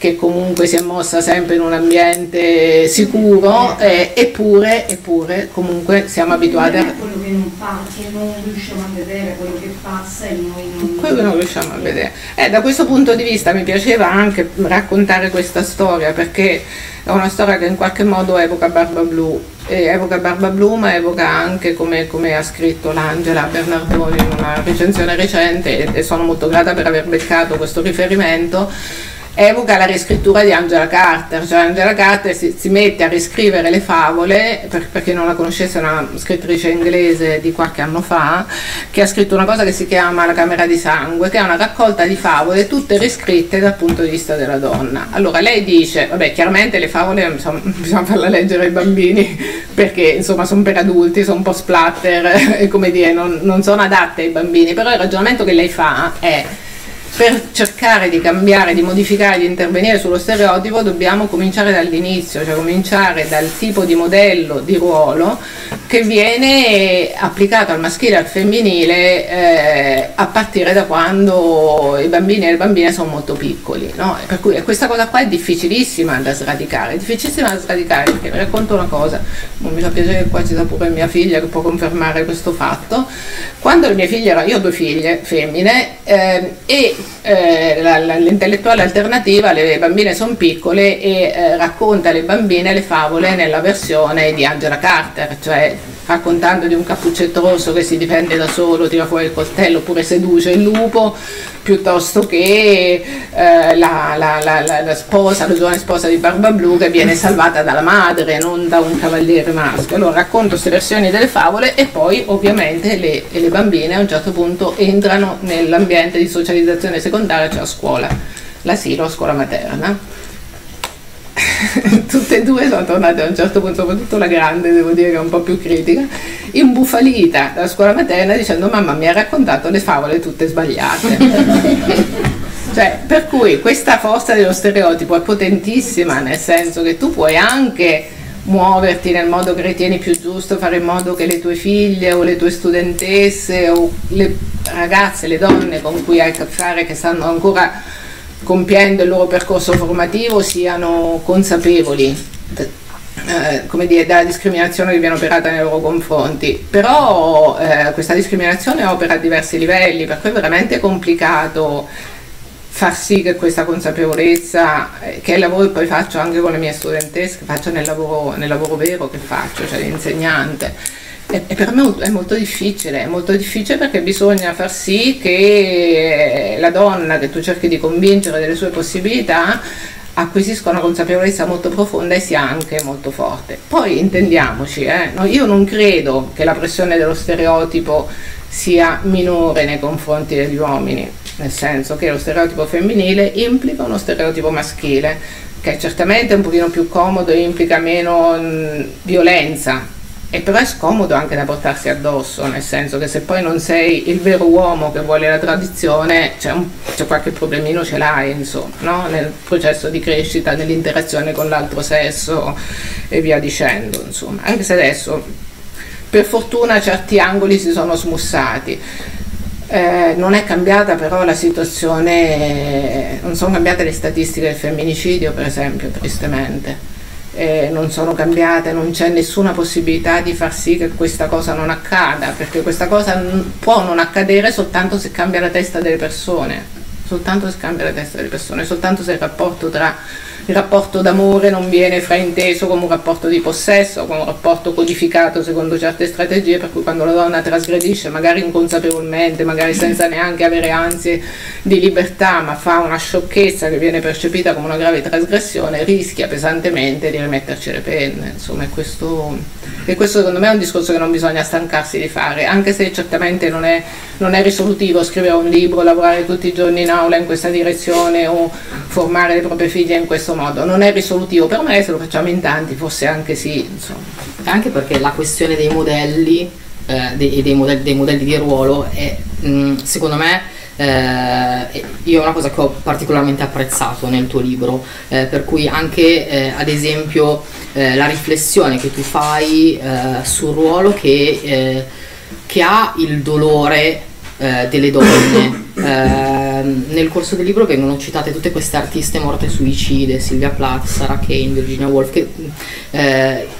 che comunque si è mossa sempre in un ambiente sicuro, eh, eppure, eppure comunque siamo abituati a... quello che non che non riusciamo a vedere, quello che passa e noi non... Quello che non riusciamo a vedere. Eh, da questo punto di vista mi piaceva anche raccontare questa storia perché è una storia che in qualche modo evoca Barba Blu, e evoca Barba Blu ma evoca anche come, come ha scritto l'Angela Bernardoni in una recensione recente e sono molto grata per aver beccato questo riferimento evoca la riscrittura di Angela Carter, cioè Angela Carter si, si mette a riscrivere le favole, per, per, chi non la conoscesse è una scrittrice inglese di qualche anno fa, che ha scritto una cosa che si chiama La Camera di Sangue, che è una raccolta di favole tutte riscritte dal punto di vista della donna. Allora lei dice, vabbè chiaramente le favole insomma, bisogna farle leggere ai bambini perché insomma sono per adulti, sono un po' splatter e come dire non, non sono adatte ai bambini, però il ragionamento che lei fa è per cercare di cambiare, di modificare, di intervenire sullo stereotipo dobbiamo cominciare dall'inizio, cioè cominciare dal tipo di modello di ruolo che viene applicato al maschile e al femminile eh, a partire da quando i bambini e le bambine sono molto piccoli. No? Per cui questa cosa qua è difficilissima da sradicare, è difficilissima da sradicare perché vi racconto una cosa, non mi fa piacere che qua ci sia pure mia figlia che può confermare questo fatto. Quando le mie figlie erano, io ho due figlie femmine eh, e eh, la, la, l'intellettuale alternativa, le bambine sono piccole e eh, racconta alle bambine le favole nella versione di Angela Carter, cioè raccontando di un cappuccetto rosso che si difende da solo, tira fuori il coltello oppure seduce il lupo, piuttosto che eh, la, la, la, sposa, la giovane sposa di Barba Blu che viene salvata dalla madre, non da un cavaliere maschio. Allora racconto queste versioni delle favole e poi ovviamente le, le bambine a un certo punto entrano nell'ambiente di socializzazione secondaria, cioè a scuola, l'asilo, a scuola materna tutte e due sono tornate a un certo punto, soprattutto la grande, devo dire che è un po' più critica, imbufalita dalla scuola materna dicendo mamma mi ha raccontato le favole tutte sbagliate. cioè, per cui questa forza dello stereotipo è potentissima, nel senso che tu puoi anche muoverti nel modo che ritieni più giusto, fare in modo che le tue figlie o le tue studentesse o le ragazze, le donne con cui hai a che fare che stanno ancora compiendo il loro percorso formativo siano consapevoli eh, come dire, della discriminazione che viene operata nei loro confronti. Però eh, questa discriminazione opera a diversi livelli, per cui è veramente complicato far sì che questa consapevolezza, eh, che è il lavoro che poi faccio anche con le mie studentesse, che faccio nel lavoro, nel lavoro vero che faccio, cioè l'insegnante, e, per me è molto difficile, è molto difficile perché bisogna far sì che la donna che tu cerchi di convincere delle sue possibilità acquisisca una consapevolezza molto profonda e sia anche molto forte. Poi intendiamoci, eh, io non credo che la pressione dello stereotipo sia minore nei confronti degli uomini, nel senso che lo stereotipo femminile implica uno stereotipo maschile, che certamente è un pochino più comodo e implica meno mh, violenza, e però è scomodo anche da portarsi addosso, nel senso che se poi non sei il vero uomo che vuole la tradizione, c'è, un, c'è qualche problemino ce l'hai, insomma, no? nel processo di crescita, nell'interazione con l'altro sesso e via dicendo, insomma. Anche se adesso, per fortuna, certi angoli si sono smussati. Eh, non è cambiata però la situazione, non sono cambiate le statistiche del femminicidio, per esempio, tristemente eh, non sono cambiate, non c'è nessuna possibilità di far sì che questa cosa non accada, perché questa cosa n- può non accadere soltanto se cambia la testa delle persone, soltanto se cambia la testa delle persone, soltanto se il rapporto tra il rapporto d'amore non viene frainteso come un rapporto di possesso, come un rapporto codificato secondo certe strategie, per cui quando la donna trasgredisce, magari inconsapevolmente, magari senza neanche avere ansie di libertà, ma fa una sciocchezza che viene percepita come una grave trasgressione, rischia pesantemente di rimetterci le penne. Insomma, questo, e questo secondo me è un discorso che non bisogna stancarsi di fare, anche se certamente non è, non è risolutivo scrivere un libro, lavorare tutti i giorni in aula in questa direzione o formare le proprie figlie in questo modo, non è risolutivo, per me se lo facciamo in tanti forse anche sì. Insomma. Anche perché la questione dei modelli eh, dei, dei, modelli, dei, modelli, di ruolo è mh, secondo me eh, io è una cosa che ho particolarmente apprezzato nel tuo libro, eh, per cui anche eh, ad esempio eh, la riflessione che tu fai eh, sul ruolo che, eh, che, ha il dolore delle donne. Ehm, nel corso del libro vengono citate tutte queste artiste morte suicide, Silvia Plath, Sarah Kane, Virginia Woolf, che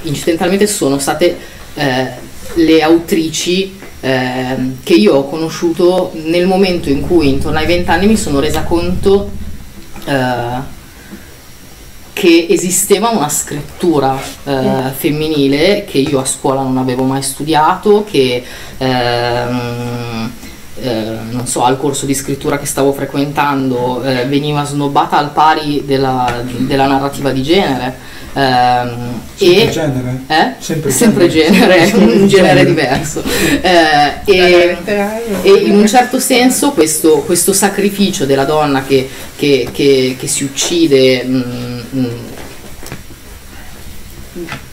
incidentalmente sono state le autrici eh, che io ho conosciuto nel momento in cui intorno ai vent'anni mi sono resa conto eh, che esisteva una scrittura eh, femminile che io a scuola non avevo mai studiato, che ehm, eh, non so, al corso di scrittura che stavo frequentando eh, veniva snobbata al pari della, della narrativa di genere. Um, sempre e, genere? Eh? Sempre, sempre genere, genere un genere diverso. Eh, e, e, in un certo senso questo, questo sacrificio della donna che, che, che, che si uccide mh, mm, mm,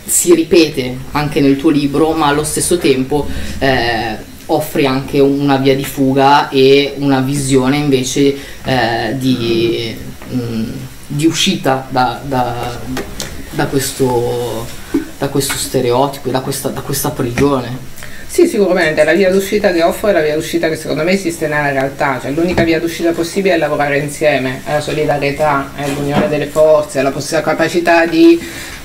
si ripete anche nel tuo libro, ma allo stesso tempo eh, offri anche una via di fuga e una visione invece eh, di, mh, mm, di, uscita da, da da questo, da questo stereotipo, da questa, da questa prigione. Sì, sicuramente, la via d'uscita che offro è la via d'uscita che secondo me esiste nella realtà, cioè l'unica via d'uscita possibile è lavorare insieme, è la solidarietà, è l'unione delle forze, è la, capacità di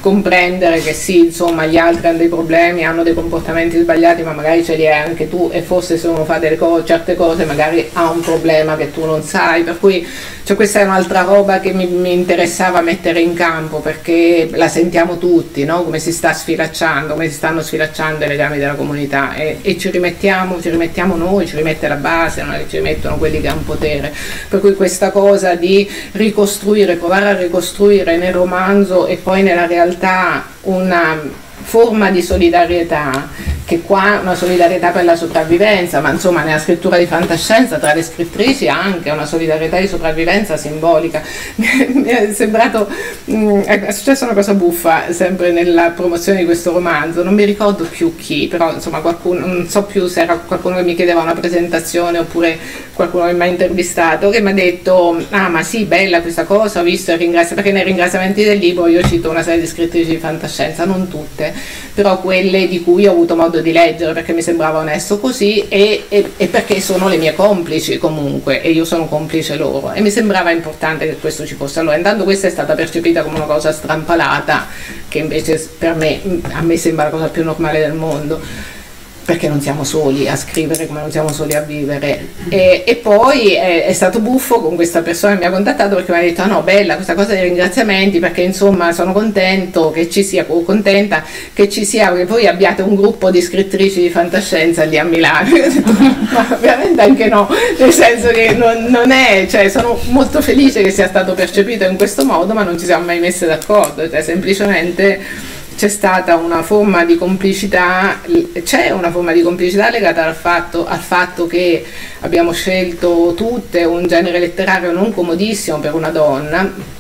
comprendere che sì, insomma, gli altri hanno dei problemi, hanno dei comportamenti sbagliati, ma magari ce li hai anche tu e forse se uno fa co- certe cose magari ha un problema che tu non sai, per cui cioè, questa è un'altra roba che mi, mi, interessava mettere in campo perché la sentiamo tutti, no? come si sta sfilacciando, come si stanno sfilacciando i legami della comunità. E, e ci, rimettiamo, ci rimettiamo noi, ci rimette la base, non è che ci rimettono quelli che hanno potere, per cui questa cosa di ricostruire, provare a ricostruire nel romanzo e poi nella realtà realtà una forma di solidarietà che qua è una solidarietà per la sopravvivenza, ma insomma nella scrittura di fantascienza tra le scrittrici anche una solidarietà di sopravvivenza simbolica. Mi è sembrato, mm, è successa una cosa buffa sempre nella promozione di questo romanzo, non mi ricordo più chi, però insomma qualcuno, non so più se era qualcuno che mi chiedeva una presentazione oppure qualcuno che mi ha intervistato, che mi ha detto, ah ma sì, bella questa cosa, ho visto il ringraziamento, perché nei ringraziamenti del libro io cito una serie di scrittrici di fantascienza, non tutte, però quelle di cui ho avuto modo di leggere perché mi sembrava onesto così e, e, e, perché sono le mie complici comunque e io sono complice loro e mi sembrava importante che questo ci fosse. Allora intanto questa è stata percepita come una cosa strampalata che invece per me, a me sembra la cosa più normale del mondo perché non siamo soli a scrivere come non siamo soli a vivere. E, e poi è, è, stato buffo con questa persona che mi ha contattato perché mi ha detto: ah no, bella questa cosa dei ringraziamenti, perché insomma sono contento che ci sia, contenta che ci sia, che voi abbiate un gruppo di scrittrici di fantascienza lì a Milano. Detto, ma ovviamente anche no, nel senso che non, non, è, cioè sono molto felice che sia stato percepito in questo modo, ma non ci siamo mai messi d'accordo, cioè semplicemente c'è stata una forma di complicità, c'è una forma di complicità legata al fatto, al fatto, che abbiamo scelto tutte un genere letterario non comodissimo per una donna.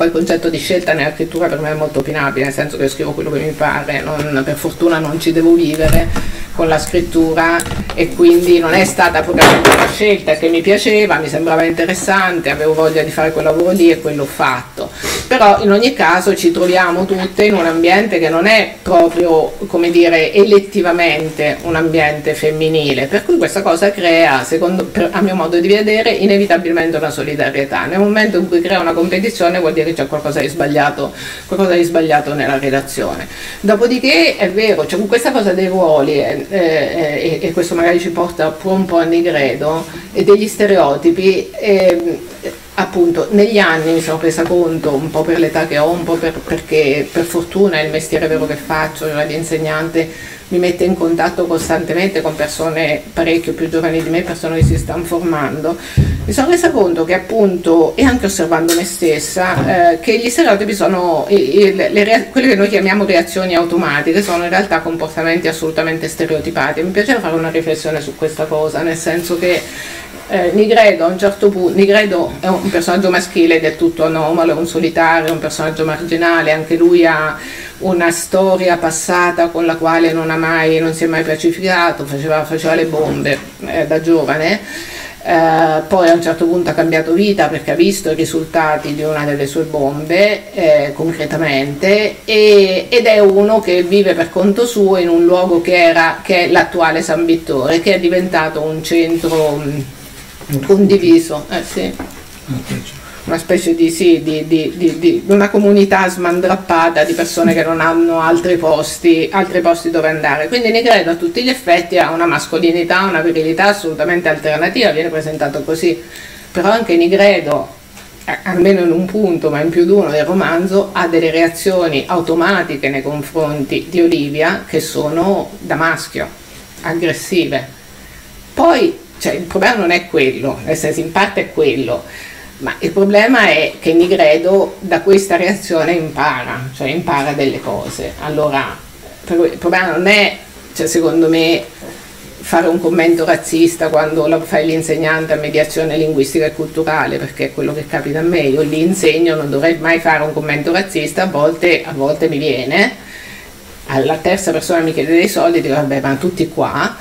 Poi il concetto di scelta nella scrittura per me è molto opinabile, nel senso che scrivo quello che mi pare, non, per fortuna non ci devo vivere con la scrittura e quindi non è stata propriamente una scelta che mi piaceva, mi sembrava interessante, avevo voglia di fare quel lavoro lì e quello ho fatto. Però in ogni caso ci troviamo tutte in un ambiente che non è proprio, come dire, elettivamente un ambiente femminile, per cui questa cosa crea, secondo, per, a mio modo di vedere, inevitabilmente una solidarietà. Nel momento in cui crea una competizione vuol dire che c'è qualcosa di sbagliato, qualcosa di sbagliato nella redazione. Dopodiché è vero, cioè, questa cosa dei ruoli eh, eh, e, e, questo magari ci porta un po' a Nigredo, e degli stereotipi, eh, appunto negli anni mi sono presa conto, un po' per l'età che ho, un po' per, perché per fortuna il mestiere vero che faccio, cioè di insegnante, mi mette in contatto costantemente con persone parecchio più giovani di me, persone che si stanno formando, mi sono resa conto che appunto, e anche osservando me stessa, eh, che gli stereotipi sono, le, le, quelle che noi chiamiamo reazioni automatiche, sono in realtà comportamenti assolutamente stereotipati. Mi piaceva fare una riflessione su questa cosa, nel senso che eh, Nigredo a un certo punto, Nigredo è un personaggio maschile del tutto anomalo, è un solitario, un personaggio marginale, anche lui ha una storia passata con la quale non, mai, non si è mai pacificato, faceva, faceva le bombe eh, da giovane. Eh, poi a un certo punto ha cambiato vita perché ha visto i risultati di una delle sue bombe eh, concretamente e, ed è uno che vive per conto suo in un luogo che, era, che è l'attuale San Vittore, che è diventato un centro condiviso, eh, sì. una specie di, sì, di, di, di, una comunità smandrappata di persone che non hanno altri posti, altri posti dove andare. Quindi Negredo a tutti gli effetti ha una mascolinità, una virilità assolutamente alternativa, viene presentato così. Però anche Nigredo, almeno in un punto, ma in più di uno del romanzo, ha delle reazioni automatiche nei confronti di Olivia che sono da maschio, aggressive. Poi cioè, il problema non è quello, nel senso in parte è quello, ma il problema è che Nigredo da questa reazione impara, cioè impara delle cose. Allora, il problema non è, cioè, secondo me, fare un commento razzista quando fai l'insegnante a mediazione linguistica e culturale, perché è quello che capita a me, io lì insegno, non dovrei mai fare un commento razzista, a volte, a volte mi viene, alla terza persona mi chiede dei soldi, dico vabbè ma tutti qua,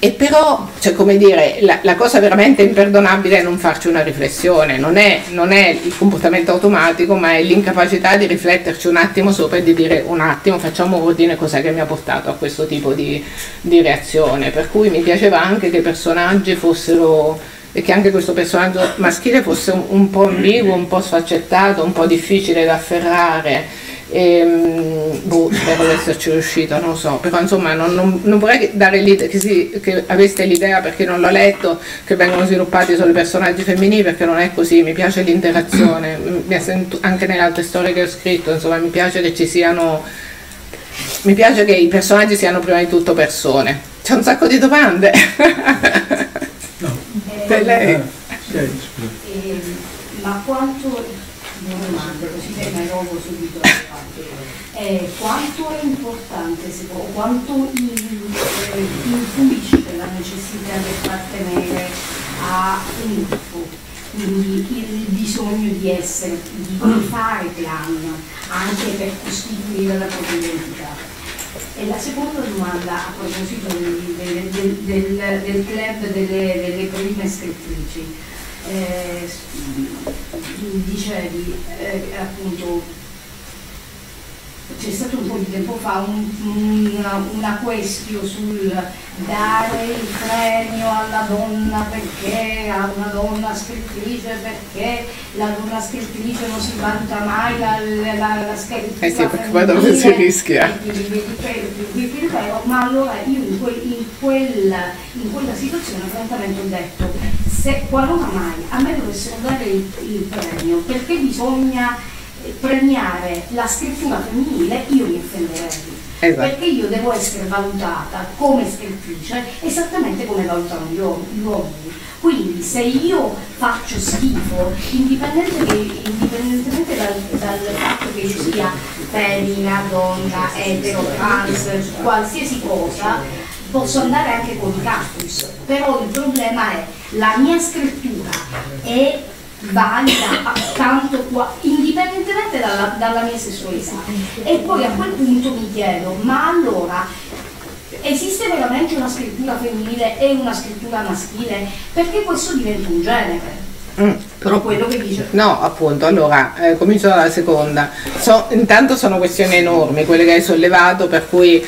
e però, cioè, come dire, la, la, cosa veramente imperdonabile è non farci una riflessione, non è, non è, il comportamento automatico, ma è l'incapacità di rifletterci un attimo sopra e di dire un attimo, facciamo ordine, cos'è che mi ha portato a questo tipo di, di reazione. Per cui mi piaceva anche che i personaggi fossero, e che anche questo personaggio maschile fosse un, un po' ambiguo, un po' sfaccettato, un po' difficile da afferrare e, ehm, boh, spero di esserci riuscita, non lo so, però insomma non, non, non vorrei dare l'idea che, si, che, aveste l'idea perché non l'ho letto che vengono sviluppati solo i personaggi femminili perché non è così, mi piace l'interazione, anche nelle altre storie che ho scritto, insomma mi piace che ci siano, mi piace che i personaggi siano prima di tutto persone. C'è un sacco di domande. no. Per lei. Ah, eh, ma quanto una domanda, così te ne rogo subito eh, quanto è importante, secondo, quanto eh, influisce la necessità del partenere a un gruppo, quindi il bisogno di essere, di, di fare clan, anche per costituire la propria identità. E la seconda domanda a proposito del, del, del, del club delle, delle prime scrittrici eh, dicevi eh, appunto c'è stato un po' di tempo fa un, una, una question sul dare il premio alla donna perché a una donna scrittrice perché la donna scrittrice non si valuta mai la, la, la scrittrice eh sì perché poi dopo si rischia. Ma allora io in, quel, in, quel, in quella situazione francamente ho detto se qualora mai a me dovessero dare il, il premio perché bisogna premiare la scrittura femminile io mi offenderei. Esatto. Perché io devo essere valutata come scrittrice esattamente come valutano gli uomini. Quindi se io faccio schifo, indipendentemente, indipendentemente dal, dal, fatto che io sia femmina, donna, etero, trans, qualsiasi cosa, posso andare anche con i cactus, però il problema è la mia scrittura è valida tanto qua, indipendentemente dalla, dalla mia sessualità. E poi a quel punto mi chiedo, ma allora esiste veramente una scrittura femminile e una scrittura maschile? Perché questo diventa un genere. Mm. Però quello che dice. No, appunto, allora eh, comincio dalla seconda. So, intanto sono questioni enormi quelle che hai sollevato, per cui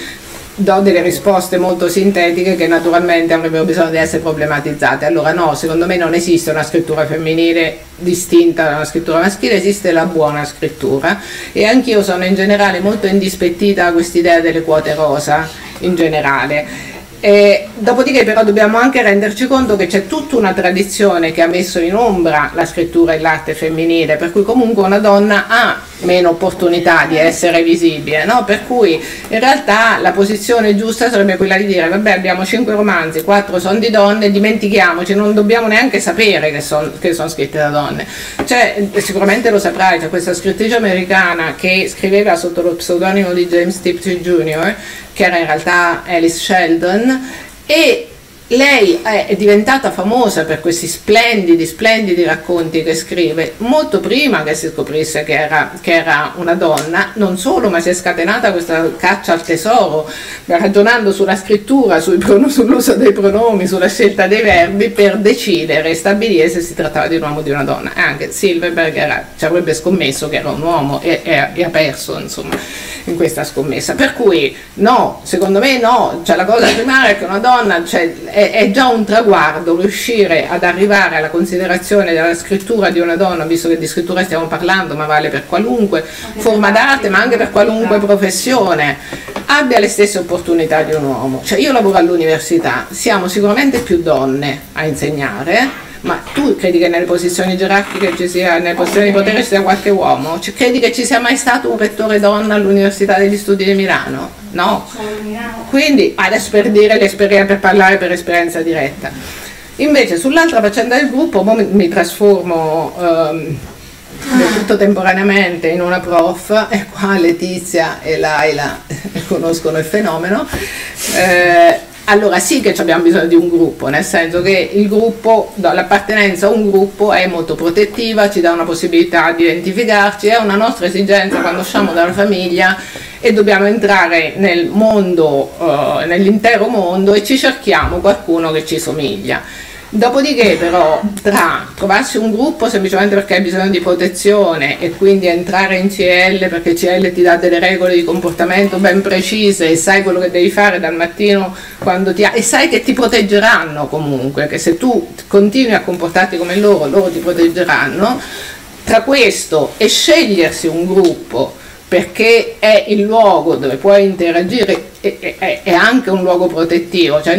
do delle risposte molto sintetiche che naturalmente avrebbero bisogno di essere problematizzate. Allora no, secondo me non esiste una scrittura femminile distinta da una scrittura maschile, esiste la buona scrittura e anch'io sono in generale molto indispettita a quest'idea delle quote rosa in generale e dopodiché però dobbiamo anche renderci conto che c'è tutta una tradizione che ha messo in ombra la scrittura e l'arte femminile, per cui comunque una donna ha meno opportunità di essere visibile, no? per cui in realtà la posizione giusta sarebbe quella di dire vabbè abbiamo cinque romanzi, quattro sono di donne, dimentichiamoci, non dobbiamo neanche sapere che, son, che sono scritte da donne. Cioè, sicuramente lo saprai, c'è questa scrittrice americana che scriveva sotto lo pseudonimo di James Tiptree Jr., che era in realtà Alice Sheldon, e lei è diventata famosa per questi splendidi, splendidi racconti che scrive, molto prima che si scoprisse che era, che era, una donna, non solo, ma si è scatenata questa caccia al tesoro, ragionando sulla scrittura, sull'uso dei pronomi, sulla scelta dei verbi, per decidere e stabilire se si trattava di un uomo o di una donna. Anche Silverberg ci avrebbe scommesso che era un uomo e, e, e ha perso, insomma, in questa scommessa. Per cui no, secondo me no, cioè, la cosa primaria è che una donna... Cioè, è, è, già un traguardo riuscire ad arrivare alla considerazione della scrittura di una donna, visto che di scrittura stiamo parlando, ma vale per qualunque forma d'arte, ma anche per qualunque professione, abbia le stesse opportunità di un uomo. Cioè io lavoro all'università, siamo sicuramente più donne a insegnare, ma tu credi che nelle posizioni gerarchiche ci sia, nelle posizioni di potere ci sia qualche uomo? Cioè, credi che ci sia mai stato un rettore donna all'Università degli Studi di Milano? No. Quindi, adesso per dire per parlare per esperienza diretta. Invece sull'altra faccenda del gruppo mi, trasformo um, del tutto temporaneamente in una prof e qua Letizia e Laila conoscono il fenomeno. Eh, allora sì che abbiamo bisogno di un gruppo, nel senso che il gruppo, l'appartenenza a un gruppo è molto protettiva, ci dà una possibilità di identificarci, è una nostra esigenza quando usciamo dalla famiglia e dobbiamo entrare nel mondo, uh, nell'intero mondo e ci cerchiamo qualcuno che ci somiglia. Dopodiché però tra trovarsi un gruppo semplicemente perché hai bisogno di protezione e quindi entrare in CL perché CL ti dà delle regole di comportamento ben precise e sai quello che devi fare dal mattino quando ti ha e sai che ti proteggeranno comunque, che se tu continui a comportarti come loro, loro ti proteggeranno, tra questo e scegliersi un gruppo perché è il luogo dove puoi interagire, è, è anche un luogo protettivo, cioè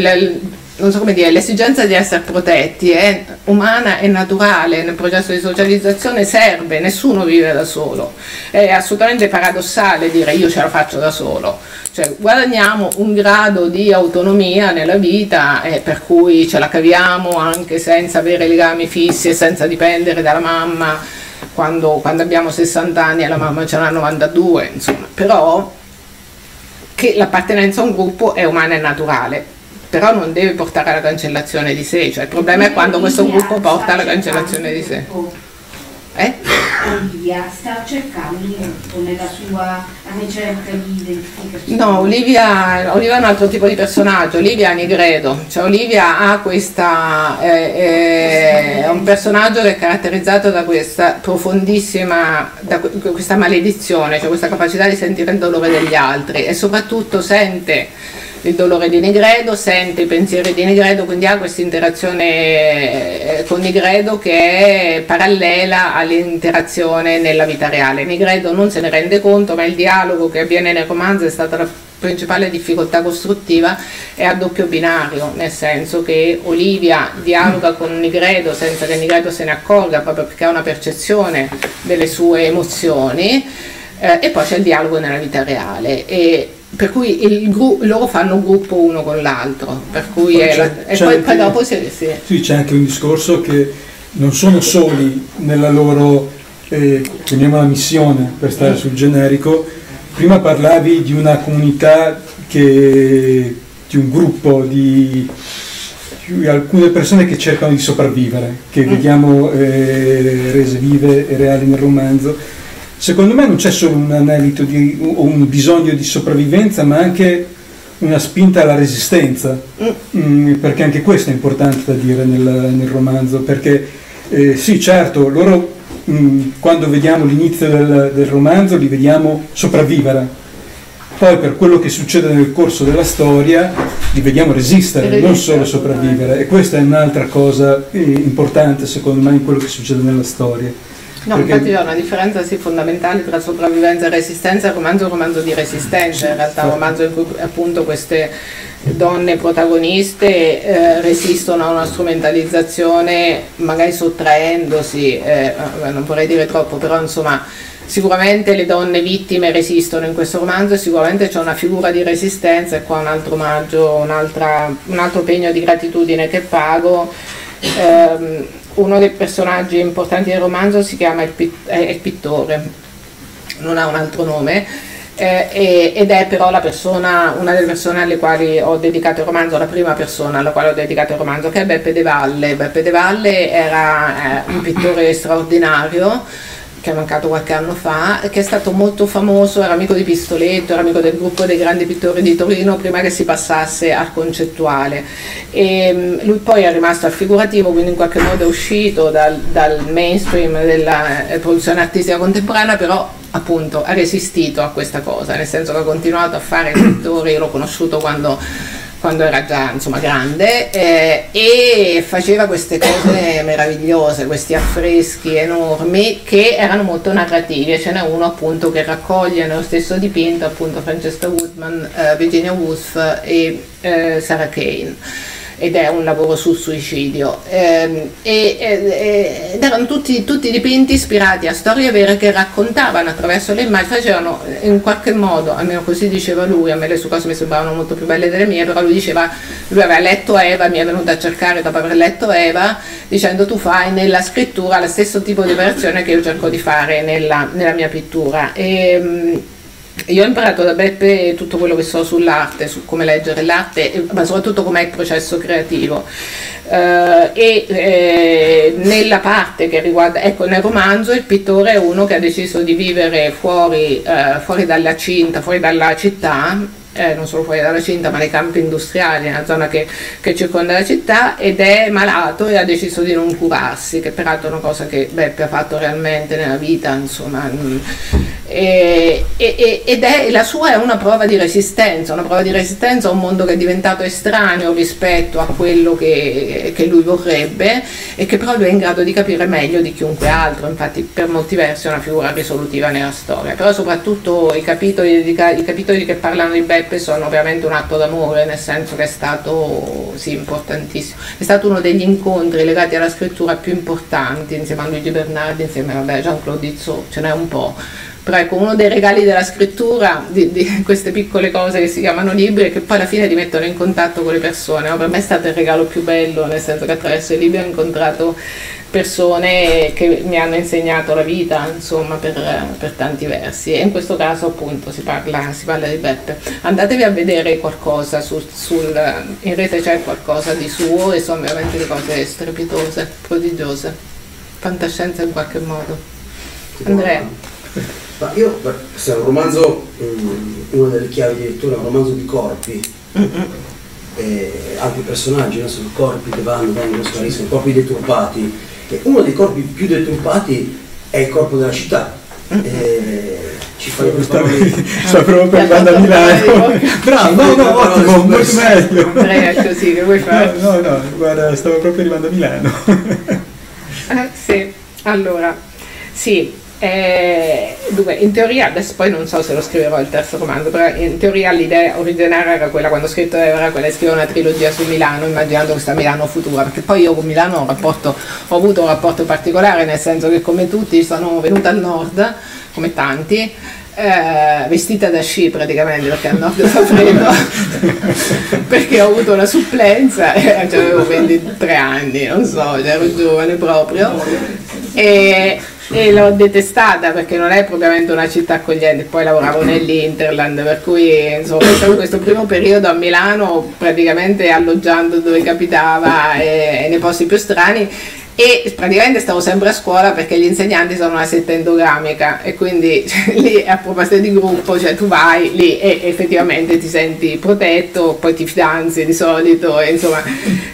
non so come dire, l'esigenza di essere protetti è umana e naturale nel processo di socializzazione serve, nessuno vive da solo. È assolutamente paradossale dire io ce la faccio da solo. Cioè, guadagniamo un grado di autonomia nella vita eh, per cui ce la caviamo anche senza avere legami fissi e senza dipendere dalla mamma quando, quando abbiamo 60 anni e la mamma ce n'ha 92, insomma. Però che l'appartenenza a un gruppo è umana e naturale però non deve portare alla cancellazione di sé, cioè il problema è quando questo gruppo porta alla cancellazione di sé. Eh? Olivia sta cercando nella sua ricerca di identificazione. No, Olivia, Olivia, è un altro tipo di personaggio, Olivia è Nigredo, cioè Olivia ha questa, eh, è un personaggio che è caratterizzato da questa profondissima, da questa maledizione, cioè questa capacità di sentire il dolore degli altri e soprattutto sente il dolore di Nigredo, sente i pensieri di Nigredo, quindi ha questa interazione eh, con Nigredo che è parallela all'interazione nella vita reale. Nigredo non se ne rende conto, ma il dialogo che avviene nel romanzo è stata la principale difficoltà costruttiva è a doppio binario, nel senso che Olivia dialoga con Nigredo senza che Nigredo se ne accorga, proprio perché ha una percezione delle sue emozioni, eh, e poi c'è il dialogo nella vita reale. E per cui il gru- loro fanno un gruppo uno con l'altro, per cui poi la, e poi, anche, poi, dopo si, sì. sì. c'è anche un discorso che non sono soli nella loro, eh, chiamiamola missione per stare sul generico, prima parlavi di una comunità che, di un gruppo di, di alcune persone che cercano di sopravvivere, che mm. vediamo eh, rese vive e reali nel romanzo. Secondo me non c'è solo un anelito di, o un bisogno di sopravvivenza, ma anche una spinta alla resistenza, mm. mm. perché anche questo è importante da dire nel, nel romanzo, perché eh, sì certo, loro mh, mm, quando vediamo l'inizio del, del, romanzo li vediamo sopravvivere, poi per quello che succede nel corso della storia li vediamo resistere, non solo sopravvivere, e questa è un'altra cosa eh, importante secondo me in quello che succede nella storia. No, Perché... infatti c'è una differenza sì, fondamentale tra sopravvivenza e resistenza. Il romanzo è un romanzo di resistenza, in realtà è un romanzo in cui appunto queste donne protagoniste eh, resistono a una strumentalizzazione, magari sottraendosi, eh, non vorrei dire troppo, però insomma sicuramente le donne vittime resistono in questo romanzo e sicuramente c'è una figura di resistenza e qua un altro omaggio, un, un altro pegno di gratitudine che pago. Eh, uno dei personaggi importanti del romanzo si chiama il, pit- il pittore, non ha un altro nome, eh, ed è però persona, una delle persone alle quali ho dedicato il romanzo, la prima persona alla quale ho dedicato il romanzo, che è Beppe De Valle. Beppe De Valle era eh, un pittore straordinario che è mancato qualche anno fa, che è stato molto famoso, era amico di Pistoletto, era amico del gruppo dei grandi pittori di Torino prima che si passasse al concettuale. E mm, lui poi è rimasto al figurativo, quindi in qualche modo è uscito dal, dal mainstream della eh, produzione artistica contemporanea, però appunto ha resistito a questa cosa, nel senso che ha continuato a fare io l'ho conosciuto quando quando era già insomma, grande eh, e faceva queste cose meravigliose, questi affreschi enormi che erano molto narrativi. Ce n'è uno appunto che raccoglie nello stesso dipinto appunto Francesca Woodman, eh, Virginia Woolf e eh, Sarah Kane ed è un lavoro sul suicidio ehm, e, e, ed erano tutti, tutti, dipinti ispirati a storie vere che raccontavano attraverso le immagini, facevano in qualche modo, almeno così diceva lui, a me le sue cose mi sembravano molto più belle delle mie, però lui diceva, lui aveva letto Eva, mi è venuto a cercare dopo aver letto Eva, dicendo tu fai nella scrittura lo stesso tipo di operazione che io cerco di fare nella, nella mia pittura. E, ehm, io ho imparato da Beppe tutto quello che so sull'arte, su come leggere l'arte, ma soprattutto com'è il processo creativo. Uh, e eh, nella parte che riguarda, ecco, nel romanzo il pittore è uno che ha deciso di vivere fuori, uh, fuori dalla cinta, fuori dalla città, eh, non solo fuori dalla cinta, ma nei campi industriali, nella zona che, che, circonda la città, ed è malato e ha deciso di non curarsi, che peraltro è una cosa che Beppe ha fatto realmente nella vita, insomma. Mm, e, e, ed è, la sua è una prova di resistenza, una prova di resistenza a un mondo che è diventato estraneo rispetto a quello che, che lui vorrebbe e che però lui è in grado di capire meglio di chiunque altro, infatti per molti versi è una figura risolutiva nella storia, però soprattutto i capitoli, i capitoli che parlano di Beppe sono ovviamente un atto d'amore, nel senso che è stato sì, importantissimo, è stato uno degli incontri legati alla scrittura più importanti insieme a Luigi Bernardi, insieme a Jean-Claude Izzot, ce n'è un po' però ecco uno dei regali della scrittura di, di, queste piccole cose che si chiamano libri e che poi alla fine ti mettono in contatto con le persone no? per me è stato il regalo più bello nel senso che attraverso i libri ho incontrato persone che mi hanno insegnato la vita insomma per, per tanti versi. E in questo caso appunto si parla, si parla di Beppe. Andatevi a vedere qualcosa su, sul, in rete c'è qualcosa di suo e sono veramente cose strepitose prodigiose. Fantascienza in qualche modo. Andrea ma io, questo è un romanzo, um, una delle chiavi di lettura, è un romanzo di corpi, mm-hmm. e altri personaggi, no? sono corpi che vanno, vengono, spariscono, corpi deturpati. E uno dei corpi più deturpati è il corpo della città. E ci fai questa sta proprio per andare a Milano. Bravo no no ottimo molto meglio. Andrea così che vuoi fare? No no no guarda stavo proprio arrivando a Milano. Eh, sì allora sì eh, dunque, in teoria, adesso poi non so se lo scriverò il terzo romanzo, però in teoria l'idea originaria era quella, quando ho scritto era quella di scrivere una trilogia su Milano, immaginando questa Milano futura, perché poi io con Milano ho, rapporto, ho avuto un rapporto particolare, nel senso che come tutti sono venuta al nord, come tanti, eh, vestita da sci praticamente perché al nord fa freddo perché ho avuto una supplenza e cioè avevo 23 anni non so ero giovane proprio e e l'ho detestata perché non è propriamente una città accogliente, poi lavoravo nell'Interland, per cui insomma questo primo periodo a Milano praticamente alloggiando dove capitava e, e nei posti più strani e praticamente stavo sempre a scuola perché gli insegnanti sono una setta endogamica e quindi cioè, lì a proposito di gruppo, cioè tu vai lì e effettivamente ti senti protetto, poi ti fidanzi di solito e, insomma,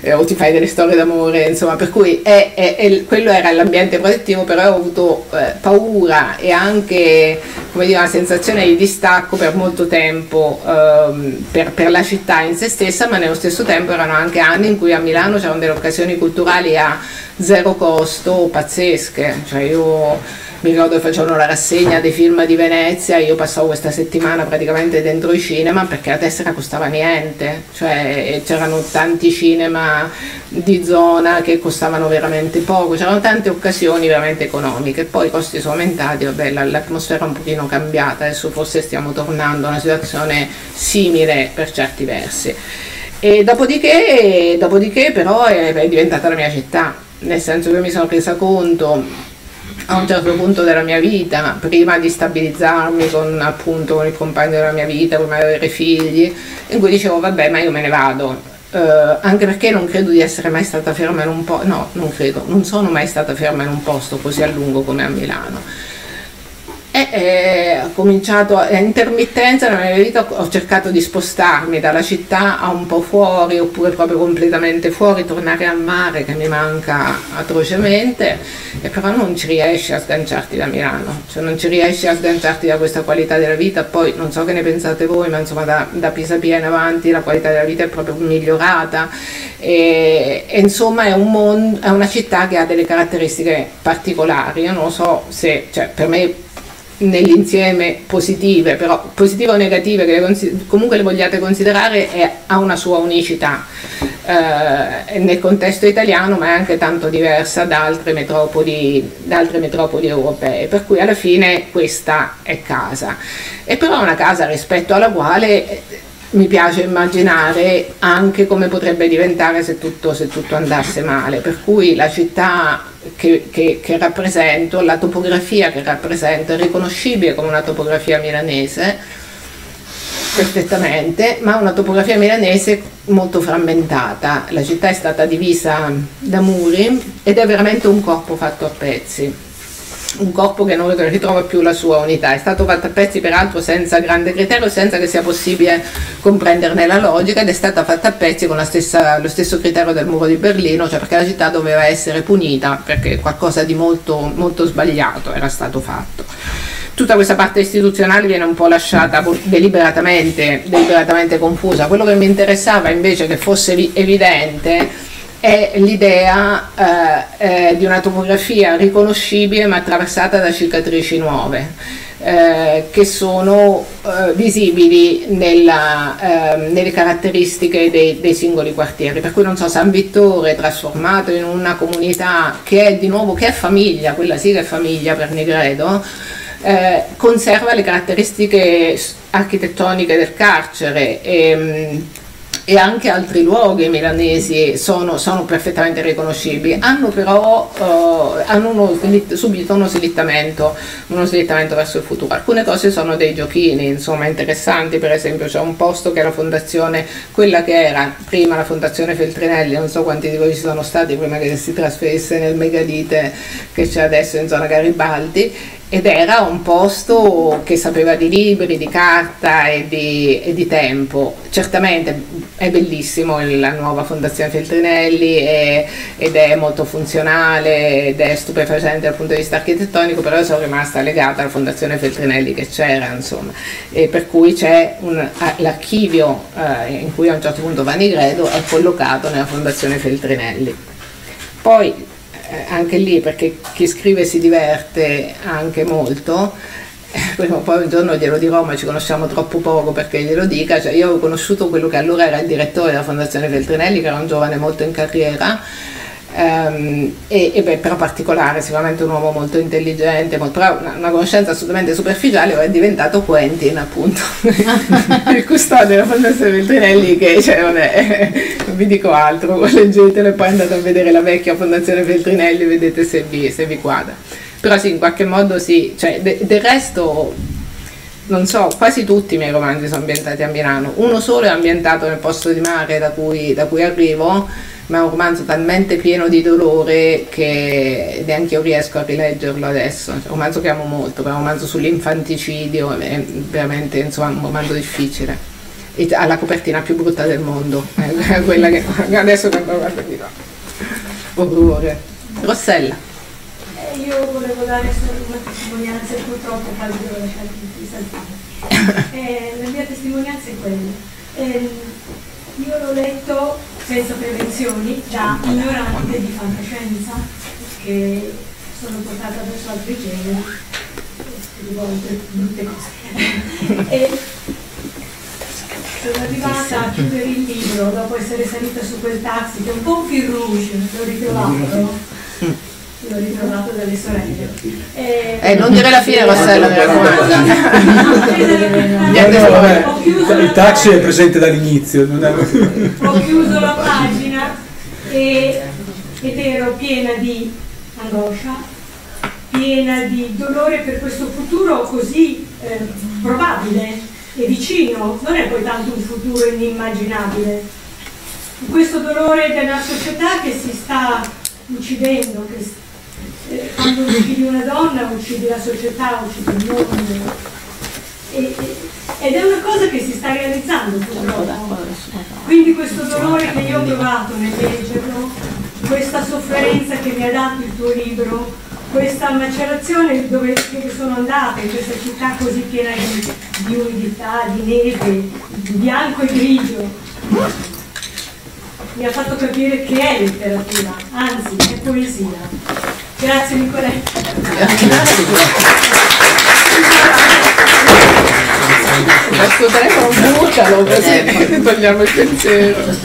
eh, o ti fai delle storie d'amore, insomma, per cui è, è, è, quello era l'ambiente protettivo, però ho avuto eh, paura e anche come dire, una sensazione di distacco per molto tempo ehm, per, per la città in se stessa, ma nello stesso tempo erano anche anni in cui a Milano c'erano delle occasioni culturali a zero costo pazzesche, cioè io mi ricordo che facevano la rassegna dei film di Venezia, io passavo questa settimana praticamente dentro i cinema perché la tessera costava niente, cioè c'erano tanti cinema di zona che costavano veramente poco, c'erano tante occasioni veramente economiche, poi i costi sono aumentati, vabbè l'atmosfera è un pochino cambiata, adesso forse stiamo tornando a una situazione simile per certi versi. E dopodiché, dopodiché però è, è diventata la mia città, nel senso che mi sono resa conto a un certo punto della mia vita, prima di stabilizzarmi con appunto il compagno della mia vita, prima di avere figli, in cui dicevo vabbè ma io me ne vado. Uh, anche perché non credo di essere mai stata ferma in un posto, no, non credo, non sono mai stata ferma in un posto così a lungo come a Milano e eh, ho cominciato a intermittenza nella mia vita ho cercato di spostarmi dalla città a un po' fuori oppure proprio completamente fuori tornare al mare che mi manca atrocemente e però non ci riesci a sganciarti da Milano. Cioè non ci riesci a sganciarti da questa qualità della vita poi non so che ne pensate voi ma insomma da, da Pisa Pia in avanti la qualità della vita è proprio migliorata. E, e insomma è, un mondo, è una città che ha delle caratteristiche particolari. Io non so se cioè, per me nell'insieme positive, però positive o negative, che le comunque le vogliate considerare, è, ha una sua unicità eh, nel contesto italiano, ma è anche tanto diversa da altre, metropoli, da altre metropoli europee, per cui alla fine questa è casa. E però è una casa rispetto alla quale mi piace immaginare anche come potrebbe diventare se tutto, se tutto andasse male, per cui la città che, che, che, rappresento, la topografia che rappresento è riconoscibile come una topografia milanese perfettamente, ma una topografia milanese molto frammentata. La città è stata divisa da muri ed è veramente un corpo fatto a pezzi un corpo che non ritrova più la sua unità. È stato fatto a pezzi peraltro senza grande criterio, senza che sia possibile comprenderne la logica ed è stata fatta a pezzi con stessa, lo stesso criterio del muro di Berlino, cioè perché la città doveva essere punita perché qualcosa di molto, molto sbagliato era stato fatto. Tutta questa parte istituzionale viene un po' lasciata deliberatamente, deliberatamente confusa. Quello che mi interessava invece che fosse evidente è l'idea eh, eh, di una topografia riconoscibile ma attraversata da cicatrici nuove. Eh, che sono eh, visibili nella, ehm, nelle caratteristiche dei, dei, singoli quartieri. Per cui non so, San Vittore trasformato in una comunità che è di nuovo che è famiglia, quella sì che è famiglia per Negredo, eh, conserva le caratteristiche architettoniche del carcere. E, ehm, e anche altri luoghi milanesi sono, sono perfettamente riconoscibili, hanno però uh, hanno uno, subito uno slittamento, uno slittamento verso il futuro. Alcune cose sono dei giochini, insomma, interessanti, per esempio c'è un posto che è la fondazione, quella che era prima la fondazione Feltrinelli, non so quanti di voi ci sono stati prima che si trasferisse nel megalite che c'è adesso in zona Garibaldi, ed era un posto che sapeva di libri, di carta e di, e di tempo. Certamente è bellissimo la nuova Fondazione Feltrinelli è, ed è molto funzionale ed è stupefacente dal punto di vista architettonico, però sono rimasta legata alla Fondazione Feltrinelli che c'era, insomma, e per cui c'è un, l'archivio eh, in cui a un certo punto va Nigredo è collocato nella Fondazione Feltrinelli. Poi anche lì perché chi scrive si diverte anche molto. Eh, prima o poi un giorno glielo dirò ma ci conosciamo troppo poco perché glielo dica. Cioè io ho conosciuto quello che allora era il direttore della fondazione Feltrinelli che era un giovane molto in carriera Um, e, e beh, però particolare, sicuramente un uomo molto intelligente, molto, però una, una, conoscenza assolutamente superficiale, è diventato Quentin appunto, il custode della Fondazione Feltrinelli che, cioè, vabbè, non vi dico altro, leggetelo e poi andate a vedere la vecchia Fondazione Feltrinelli, vedete se vi, se vi quadra. Però sì, in qualche modo sì, cioè, de- del resto non so, quasi tutti i miei romanzi sono ambientati a Milano. Uno solo è ambientato nel posto di mare da cui, da cui arrivo, ma è un romanzo talmente pieno di dolore che neanche io riesco a rileggerlo adesso. È un romanzo che amo molto, è un romanzo sull'infanticidio, è veramente insomma, un romanzo difficile. E ha la copertina più brutta del mondo, è quella che adesso quando guardo di là. Orrore. Rossella. Eh, io volevo dare solo una testimonianza purtroppo poi devo lasciarti di saltare. Eh, la mia testimonianza è quella. Eh, io l'ho letto senza prevenzioni, da ignorante di fantascienza, che sono portata verso altri generi, di volte brutte cose. e sono arrivata a chiudere il libro dopo essere salita su quel taxi che è un po' un fil rouge, l'ho ritrovato. L'ho ritrovato dalle sorelle. E... Eh, non dire la fine, Rossella, mi raccomando. Il taxi è presente dall'inizio. non è- ho chiuso la pagina e, ed ero piena di angoscia, piena di dolore per questo futuro così eh, probabile e vicino, non è poi tanto un futuro inimmaginabile. Questo dolore della società che si sta uccidendo, che quando uccidi una donna uccidi la società, uccidi il mondo. E- ed è una cosa che si sta realizzando purtroppo. Quindi questo dolore che io ho provato nel leggerlo, questa sofferenza che mi ha dato il tuo libro, questa macerazione dove, dove sono andata, in questa città così piena di, di umidità, di neve, di bianco e grigio, mi ha fatto capire che è letteratura, anzi è poesia. Grazie Nicoletta. Il suo telefono buttalo così togliamo il pensiero.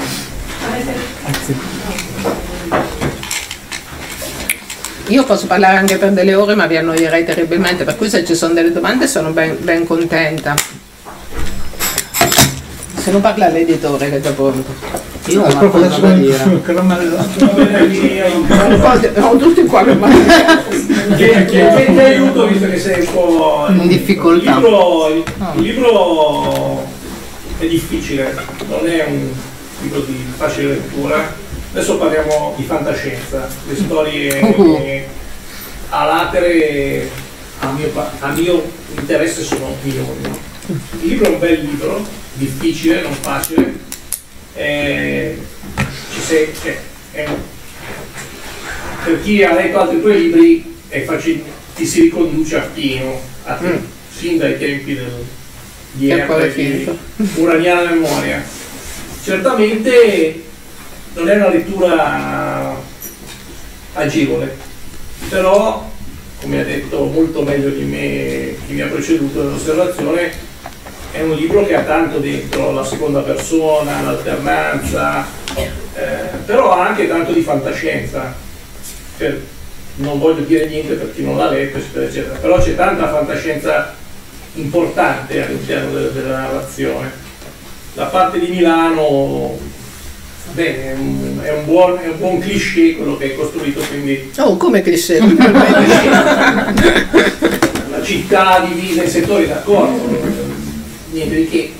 Io posso parlare anche per delle ore ma vi annoierei terribilmente, per cui se ci sono delle domande sono ben, ben contenta. Se non parla l'editore che è già pronto. Io ho cosa da dire. Un po' di- Siamo tutti qua per Che, ti aiuto visto che sei un po' In difficoltà. Il libro, il, il libro è difficile, non è un libro di facile lettura. Adesso parliamo di fantascienza, le storie Uh-huh. a latere a mio, a mio interesse sono milioni. Il libro è un bel libro, difficile, non facile. eh, sei- cioè, un- per chi ha letto altri tuoi libri è facile, ti si riconduce appieno a te, sin dai tempi del, di Ercole. Uraniana Memoria. Certamente non è una lettura agevole, però come ha detto molto meglio di me chi mi ha preceduto nell'osservazione, è un libro che ha tanto dentro la seconda persona, l'alternanza, eh, però ha anche tanto di fantascienza. Per- non voglio dire niente per chi non l'ha letto, eccetera, eccetera, però c'è tanta fantascienza importante all'interno de- della narrazione. La parte di Milano, bene, è un, è un buon, è un buon cliché quello che è costruito, quindi Oh, come cliché. la città divisa in settori d'accordo, niente di che.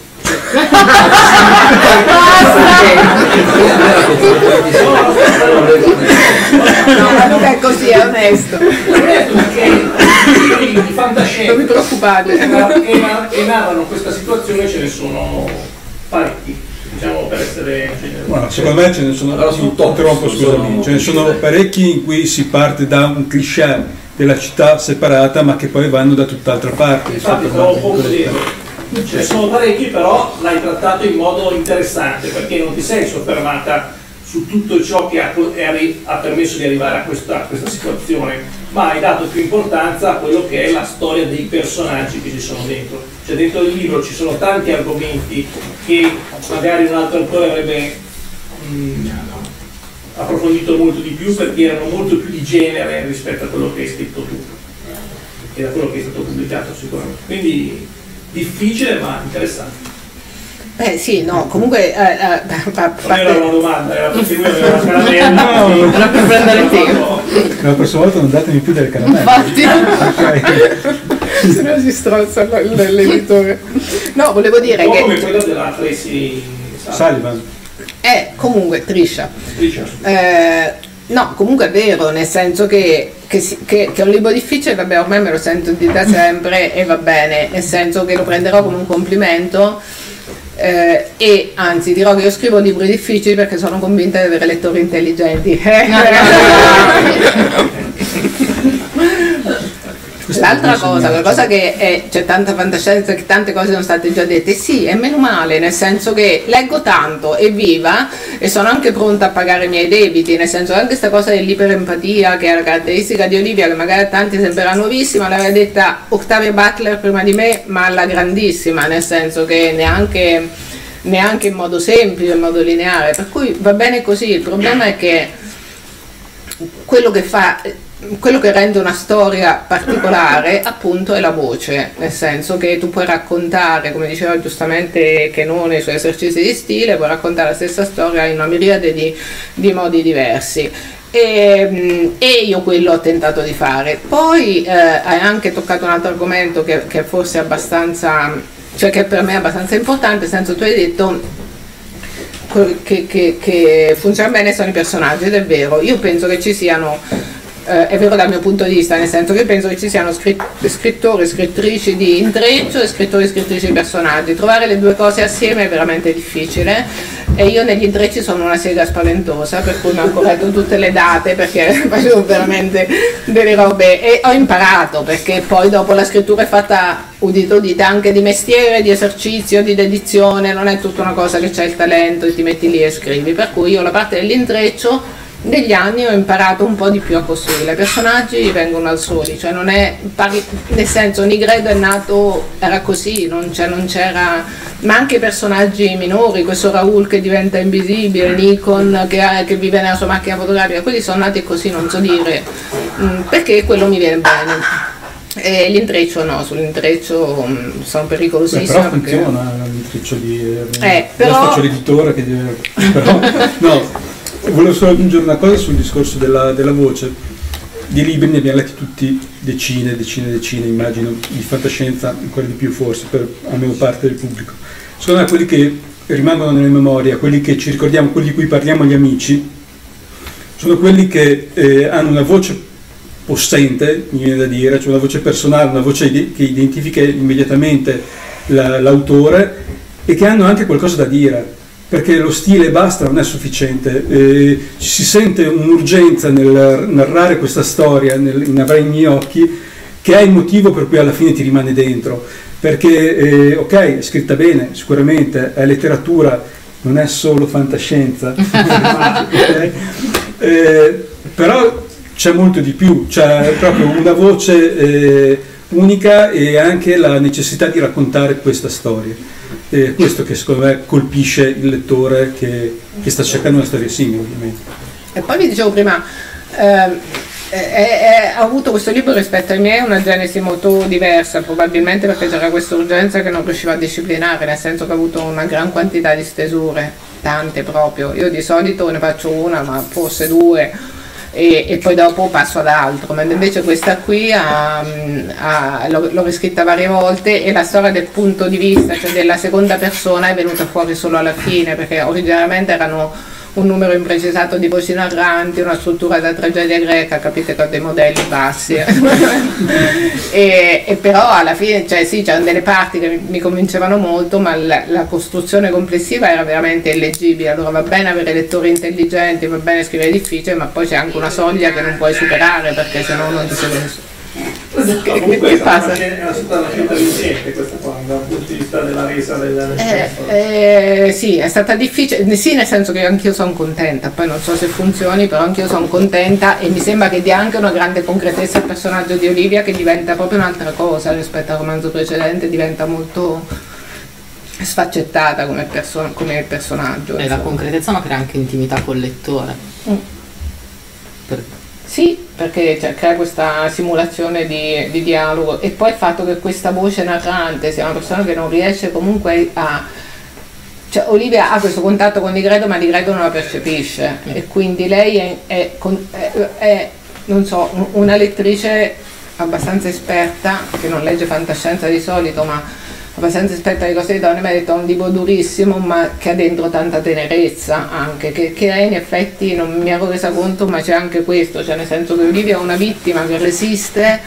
No, non è così, è onesto. Di Non fantascienza preoccupate. e, e e narrano questa situazione ce ne sono parecchi, diciamo per essere generosi. Guarda, secondo me ce ne sono, Allora, top, interrompo, sul scusami, ce ne sono parecchi in cui si parte da un cliché della città separata ma che poi vanno da tutt'altra parte. Infatti stavo. Ce sono parecchi, però l'hai trattato in modo interessante perché non ti sei soffermata su tutto ciò che ha, ha permesso di arrivare a questa, a questa situazione, ma hai dato più importanza a quello che è la storia dei personaggi che ci sono dentro. Cioè dentro il libro ci sono tanti argomenti che magari un altro autore avrebbe mm, approfondito molto di più perché erano molto più di genere rispetto a quello che hai scritto tu e da quello che è stato pubblicato sicuramente. Quindi difficile ma interessante. Eh sì, no, comunque eh, eh, a Non era parte- una domanda, era perché lui aveva una caramella. Era per prendere tempo. La prossima volta non datemi più delle caramelle. Infatti. Se no si strozza l'editore. No, volevo dire che come quello della Tracy Sullivan. è comunque Trisha. Trisha. Eh, no, comunque è vero, nel senso che, che, si- che- che è un libro difficile, vabbè, ormai me lo sento di da sempre e va bene, nel senso che lo prenderò come un complimento. eh, e anzi dirò che io scrivo libri difficili perché sono convinta di avere lettori intelligenti. L'altra cosa, la cosa che c'è tanta fantascienza, che tante cose sono state già dette, sì, è meno male, nel senso che leggo tanto, evviva, e sono anche pronta a pagare i miei debiti, nel senso che anche questa cosa dell'iperempatia, che è la caratteristica di Olivia, che magari a tanti sembrerà nuovissima, l'aveva detta Octavia Butler prima di me, ma alla grandissima, nel senso che neanche, neanche in modo semplice, in modo lineare, per cui va bene così, il problema è che quello che fa quello che rende una storia particolare appunto è la voce, nel senso che tu puoi raccontare, come diceva giustamente Chenone sui esercizi di stile, puoi raccontare la stessa storia in una miriade di, di modi diversi. E, mm, e io quello ho tentato di fare. Poi eh, hai anche toccato un altro argomento che, che forse è abbastanza, cioè che per me è abbastanza importante, nel senso tu hai detto che, che- che funziona bene sono i personaggi ed è vero, io penso che ci siano, eh, è vero dal mio punto di vista, nel senso che penso che ci siano scritt- scrittori e scrittrici di intreccio e scrittori e scrittrici di personaggi, trovare le due cose assieme è veramente difficile e io negli intrecci sono una sega spaventosa per cui mi ho corretto tutte le date perché facevo veramente delle robe e ho imparato perché poi dopo la scrittura è fatta udito udite anche di mestiere, di esercizio, di dedizione, non è tutta una cosa che c'è il talento e ti metti lì e scrivi, per cui io la parte dell'intreccio negli anni ho imparato un po' di più a costruire, i personaggi vengono al soli, cioè non è, pari- nel senso Nigredo è nato, era così, non, c'è- non c'era, ma anche i personaggi minori, questo Raul che diventa invisibile, Nikon che, ha- che vive nella sua macchina fotografica, quelli sono nati così, non so dire, mm, perché quello mi viene bene. E l'intreccio no, sull'intreccio mm, sono Beh, pericolosissima. però perché- funziona l'intreccio di... Eh, però- Adesso faccio l'editore che deve... però, no, volevo solo aggiungere una cosa sul discorso della, della voce. Di libri ne abbiamo letti tutti decine, decine, decine, immagino, di fantascienza, ancora di più forse, per almeno parte del pubblico. Secondo me quelli che rimangono nella memoria, quelli che ci ricordiamo, quelli di cui parliamo agli amici, sono quelli che eh, hanno una voce possente, mi viene da dire, cioè una voce personale, una voce che identifica immediatamente la- l'autore e che hanno anche qualcosa da dire, perché lo stile basta non è sufficiente, eh, si sente un'urgenza nel narrare questa storia, nel, in Avrai i miei occhi, che è il motivo per cui alla fine ti rimane dentro, perché eh, ok, è scritta bene, sicuramente, è letteratura, non è solo fantascienza, ok? Eh, però c'è molto di più, c'è proprio una voce eh, unica e anche la necessità di raccontare questa storia. E questo che secondo me colpisce il lettore che, che sta cercando una storia simile, ovviamente. E poi vi dicevo prima, ehm, eh, eh, ho avuto questo libro rispetto ai miei una genesi molto diversa, probabilmente perché c'era questa urgenza che non riuscivo a disciplinare, nel senso che ho avuto una gran quantità di stesure, tante proprio. Io di solito ne faccio una, ma forse due. E, e poi dopo passo ad altro, mentre invece questa qui ha- ha- l'ho, l'ho riscritta varie volte e la storia del punto di vista, cioè della seconda persona, è venuta fuori solo alla fine, perché originariamente erano un numero imprecisato di voci narranti, una struttura da tragedia greca, capite con dei modelli bassi. e, e però alla fine, cioè sì, c'erano delle parti che mi, mi convincevano molto, ma la, la costruzione complessiva era veramente illeggibile. Allora va bene avere lettori intelligenti, va bene scrivere difficile, ma poi c'è anche una soglia che non puoi superare perché sennò non ti segue nessuno. Che, che- Comunque che è stata passa? è una scelta vincente questa qua, dal punto di vista della resa del, Eh, eh, sì, è stata difficile, sì nel senso che anch'io sono contenta, poi non so se funzioni, però anch'io sono contenta e mi sembra che dia anche una grande concretezza al personaggio di Olivia che diventa proprio un'altra cosa rispetto al romanzo precedente, diventa molto sfaccettata come, perso- come personaggio. E la insomma. concretezza ma crea anche intimità col lettore. Mm. Per- Sì, perché cioè, crea questa simulazione di, di dialogo. E poi il fatto che questa voce narrante sia una persona che non riesce comunque a... Cioè, Olivia ha questo contatto con Nigredo ma Nigredo non la percepisce. E quindi lei è, è è- è non so, una lettrice abbastanza esperta, che non legge fantascienza di solito, ma abbastanza esperta di cose di donne, mi ha detto un libro durissimo, ma che ha dentro tanta tenerezza anche, che, che in effetti non mi ero resa conto, ma c'è anche questo, cioè nel senso che Olivia è una vittima che resiste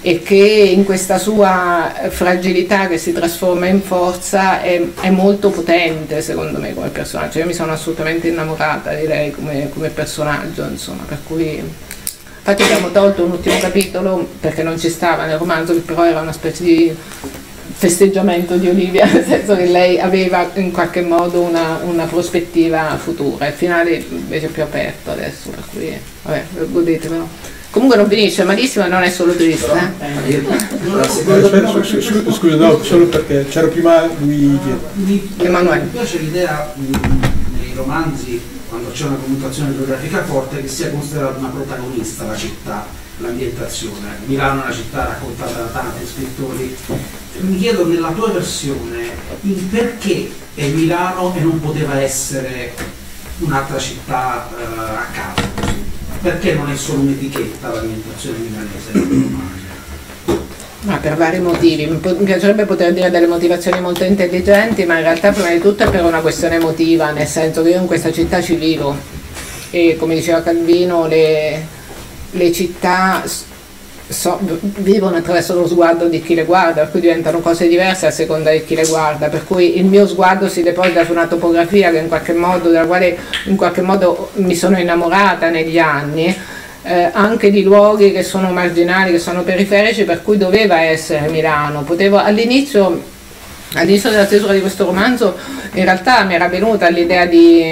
e che in questa sua fragilità che si trasforma in forza è, è molto potente secondo me come personaggio. Io mi sono assolutamente innamorata di lei come, come personaggio, insomma, per cui infatti abbiamo tolto un ultimo capitolo perché non ci stava nel romanzo, che però era una specie di festeggiamento di Olivia, nel senso che lei aveva in qualche modo una, una prospettiva futura. Il finale invece è più aperto adesso, per cui vabbè, godetevelo. Comunque non finisce malissimo e non è solo triste. Eh? Eh, Scusa, no, solo perché c'era prima lui Emanuele. Mi piace l'idea nei romanzi, quando c'è una connotazione geografica forte, che sia considerata una protagonista la città, l'ambientazione. Milano è una città raccontata da tanti scrittori. Mi chiedo nella tua versione il perché è Milano e non poteva essere un'altra città uh, a caso perché non è solo un'etichetta l'alimentazione milanese? Ma per vari motivi, mi piacerebbe poter dire delle motivazioni molto intelligenti, ma in realtà prima di tutto è per una questione emotiva, nel senso che io in questa città ci vivo. E come diceva Calvino le, le città so, vivono attraverso lo sguardo di chi le guarda, per cui diventano cose diverse a seconda di chi le guarda, per cui il mio sguardo si deposita su una topografia modo, della quale in qualche modo mi sono innamorata negli anni, eh, anche di luoghi che sono marginali, che sono periferici, per cui doveva essere Milano. Potevo, all'inizio All'inizio della stesura di questo romanzo in realtà mi era venuta l'idea di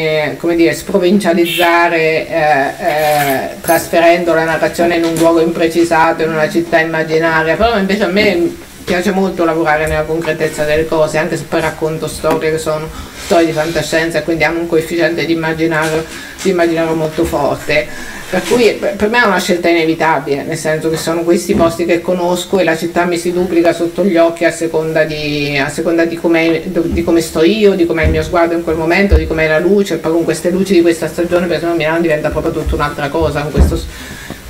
dire, sprovincializzare eh, eh, trasferendo la narrazione in un luogo imprecisato, in una città immaginaria, però invece a me piace molto lavorare nella concretezza delle cose, anche se poi racconto storie che sono storie di fantascienza e quindi hanno un coefficiente di immaginario, di immaginario molto forte. Per cui per me è una scelta inevitabile, nel senso che sono questi posti che conosco e la città mi si duplica sotto gli occhi a seconda di, a seconda di, di come sto io, di com'è il mio sguardo in quel momento, di com'è la luce, poi con queste luci di questa stagione per esempio Milano diventa proprio tutta un'altra cosa, con questa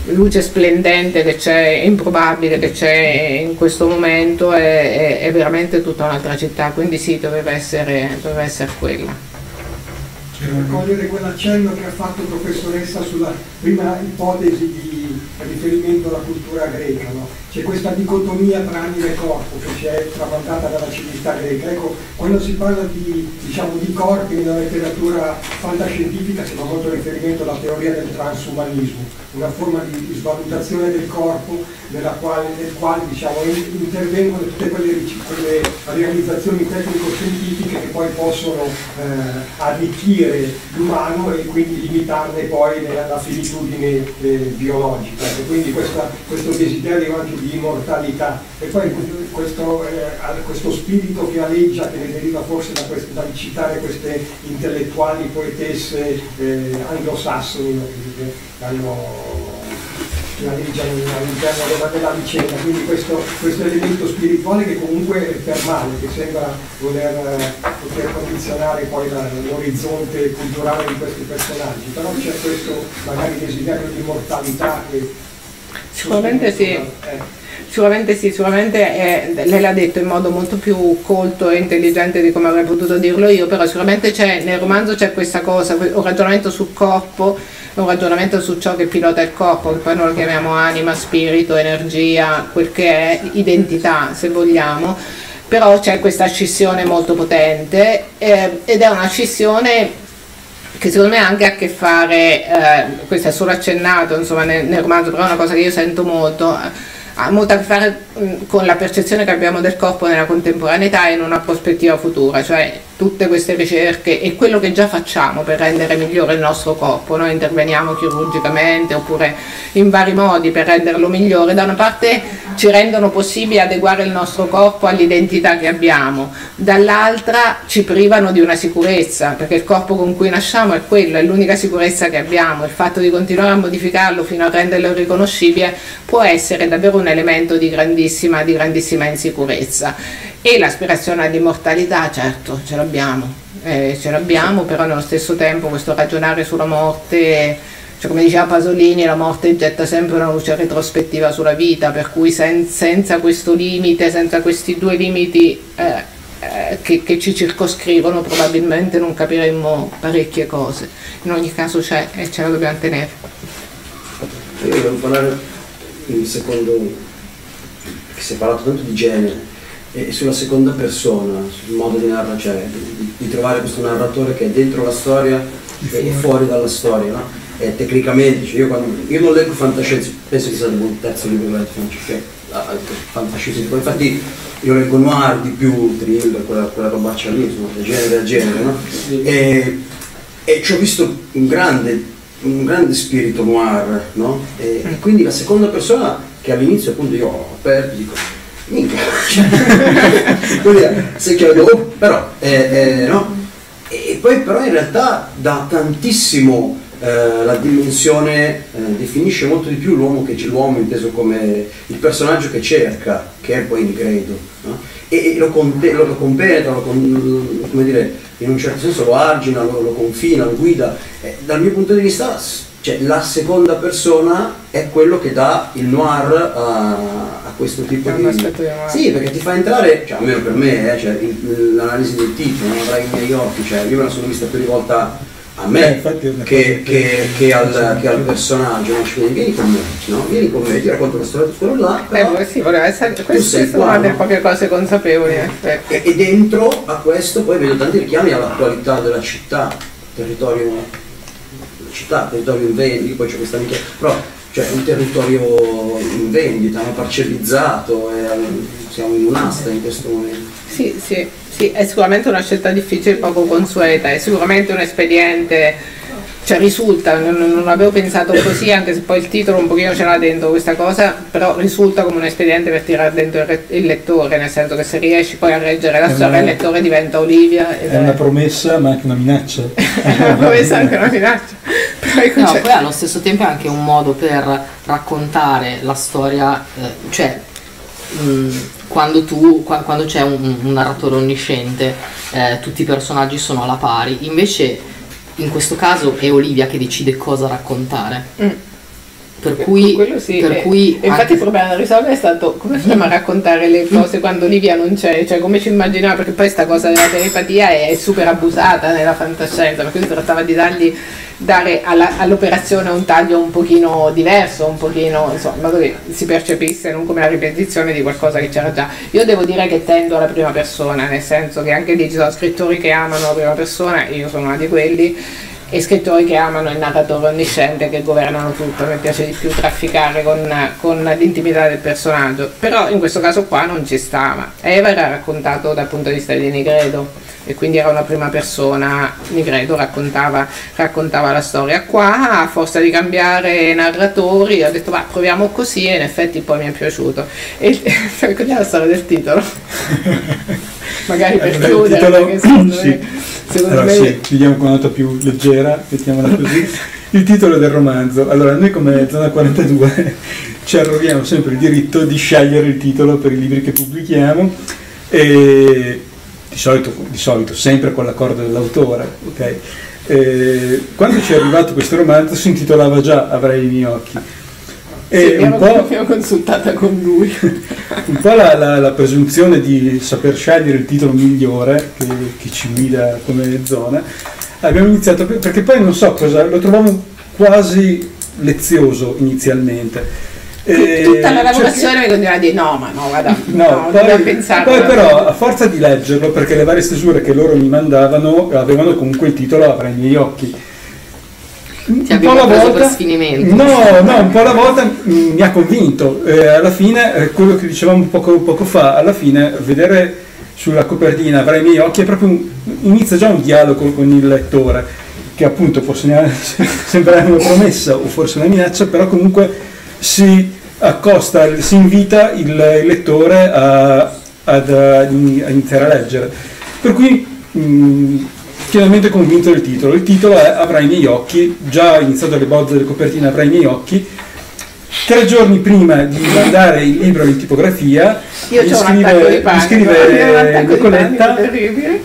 luce splendente che c'è, improbabile che c'è in questo momento, è, è, è veramente tutta un'altra città, quindi sì, doveva essere, doveva essere quella. Per cogliere quell'accenno che ha fatto professoressa sulla prima ipotesi di riferimento alla cultura greca. No? C'è questa dicotomia tra anima e corpo che ci è tramandata dalla civiltà greca. Ecco, quando si parla di, diciamo, di corpi nella letteratura fantascientifica si fa molto riferimento alla teoria del transumanismo, una forma di, svalutazione del corpo nella quale, nel quale diciamo, intervengono tutte quelle, quelle realizzazioni tecnico-scientifiche che poi possono eh, arricchire l'umano e quindi limitarne poi la finitudine eh, biologica. E quindi questa, questo desiderio anche di immortalità e poi questo, eh, questo spirito che aleggia, che ne deriva forse da queste, dal citare queste intellettuali poetesse eh, anglosassoni che hanno all'interno della, della vicenda, quindi questo, questo, elemento spirituale che comunque permane, che sembra voler poter condizionare poi la, l'orizzonte culturale di questi personaggi, però c'è questo magari desiderio di immortalità che sicuramente sì. Eh. Sicuramente sì, sicuramente è, lei l'ha detto in modo molto più colto e intelligente di come avrei potuto dirlo io, però sicuramente c'è, nel romanzo c'è questa cosa, un ragionamento sul corpo un ragionamento su ciò che pilota il corpo, che poi noi lo chiamiamo anima, spirito, energia, quel che è, identità se vogliamo, però c'è questa scissione molto potente eh, ed è una scissione che secondo me ha anche a che fare, eh, questo è solo accennato insomma, nel, nel romanzo, però è una cosa che io sento molto, ha molto a che fare con la percezione che abbiamo del corpo nella contemporaneità e in una prospettiva futura, cioè tutte queste ricerche e quello che già facciamo per rendere migliore il nostro corpo, noi interveniamo chirurgicamente oppure in vari modi per renderlo migliore, da una parte ci rendono possibile adeguare il nostro corpo all'identità che abbiamo, dall'altra ci privano di una sicurezza, perché il corpo con cui nasciamo è quello, è l'unica sicurezza che abbiamo, il fatto di continuare a modificarlo fino a renderlo riconoscibile può essere davvero un elemento di grandissima, di grandissima insicurezza e l'aspirazione all'immortalità, certo, ce l'abbiamo, eh, ce l'abbiamo, però nello stesso tempo questo ragionare sulla morte cioè, come diceva Pasolini, la morte getta sempre una luce retrospettiva sulla vita, per cui sen- senza questo limite, senza questi due limiti eh, eh, che, che, ci circoscrivono, probabilmente non capiremmo parecchie cose. In ogni caso c'è e ce la dobbiamo tenere. Io volevo parlare in secondo, che si è parlato tanto di genere, e sulla seconda persona, sul modo di narrare, cioè di, di trovare questo narratore che è dentro la storia e fuori dalla storia. No? eh, tecnicamente, cioè io, quando, io, non leggo fantascienza, penso che sia il terzo libro di fantascienza, infatti io leggo noir di più, thriller, quella, quella robaccia lì, insomma, del genere del genere, no? E, e ci ho visto un grande, un grande spirito noir, no? E, e, quindi la seconda persona che all'inizio appunto io ho aperto, dico, minchia, cioè, se chiedo, oh, però, eh, eh, no? E poi però in realtà da tantissimo eh, la dimensione eh, definisce molto di più l'uomo che c'è l'uomo inteso come il personaggio che cerca, che è poi Ingredo, no? e, e, lo, conte, lo, lo compenetra, lo come dire, in un certo senso lo argina, lo, lo confina, lo guida. Eh, dal mio punto di vista cioè, la seconda persona è quello che dà il noir a, a questo tipo di... di sì, perché ti fa entrare, cioè, almeno per me, eh, cioè, l'analisi del titolo, non avrai i miei occhi, cioè, io me la sono vista più di volta a me eh, che, che, che, al, che, al, personaggio, no? Cioè, vieni con me, no? vieni con me, ti racconto la storia di quello là. Però eh, sì, voleva essere, queste sono qua, delle poche cose consapevoli. E, e, dentro a questo poi vedo tanti richiami all'attualità della città, territorio, città, territorio in vendita, poi c'è questa amica, però cioè un territorio in vendita, no? parcellizzato, e, siamo in un'asta in questo momento. Sì, sì. Sì, è sicuramente una scelta difficile poco consueta, è sicuramente un espediente, cioè risulta, non, non, avevo pensato così, anche se poi il titolo un pochino ce l'ha dentro questa cosa, però risulta come un espediente per tirare dentro il, il lettore, nel senso che se riesci poi a reggere la storia, il lettore diventa Olivia. È, è una promessa ma anche una minaccia. è una promessa anche una minaccia. Però no, poi allo stesso tempo è anche un modo per raccontare la storia, eh, cioè mh, mm, quando, tu, quando c'è un, un, narratore onnisciente eh, tutti i personaggi sono alla pari, invece in questo caso è Olivia che decide cosa raccontare. Mm. Per cui, sì. per e, cui infatti il problema da risolvere è stato come facciamo a raccontare le cose quando Olivia non c'è, cioè come ci immaginiamo, perché poi questa cosa della telepatia è, è super abusata nella fantascienza, perché si trattava di dargli dare alla, all'operazione un taglio un pochino diverso, un pochino, insomma, in modo che si percepisse non come la ripetizione di qualcosa che c'era già. Io devo dire che tendo alla prima persona, nel senso che anche lì ci sono scrittori che amano la prima persona, io sono una di quelli, e scrittori che amano il narratore onnisciente che governano tutto, me piace di più trafficare con, con, l'intimità del personaggio, però in questo caso qua non ci stava. Eva era raccontato dal punto di vista di Negredo e quindi era una prima persona, Negredo raccontava, raccontava la storia. Qua, a forza di cambiare narratori, ho detto va proviamo così e in effetti poi mi è piaciuto. E raccontiamo la storia del titolo. Magari per allora, chiudere, titolo, perché secondo sì. me Secondo allora, me... sì, chiudiamo con una nota più leggera, mettiamola così. Il titolo del romanzo. Allora, noi come Zona 42 ci arroghiamo sempre il diritto di scegliere il titolo per i libri che pubblichiamo e di solito, di solito sempre con l'accordo dell'autore. Okay? quando ci è arrivato questo romanzo si intitolava già Avrei i miei occhi e sì, un po', l'abbiamo consultata con lui. un po' la, la, la, presunzione di saper scegliere il titolo migliore che, che, ci guida come zona. Abbiamo iniziato perché poi non so cosa, lo trovavo quasi lezioso inizialmente. E Tutta la lavorazione cioè, mi continuava a dire no, ma no, guarda, no, no poi, pensare. Poi però a forza di leggerlo, perché le varie stesure che loro mi mandavano avevano comunque il titolo Avrei i miei occhi ti un po' alla volta, per sfinimento. No, no, un po' alla volta mi ha convinto. Eh, alla fine, eh, quello che dicevamo poco, poco, fa, alla fine vedere sulla copertina avrai i miei occhi è proprio un, inizia già un dialogo con il lettore, che appunto può sembrare una promessa o forse una minaccia, però comunque si accosta, si invita il, lettore a, ad, a, iniziare a leggere. Per cui mh, pienamente convinto del titolo. Il titolo è Avrai i miei occhi, già iniziato le bozze delle copertine Avrai i miei occhi. Tre giorni prima di mandare il libro in tipografia Io un scrive- panico, scrive attacco di Nicoletta. terribile.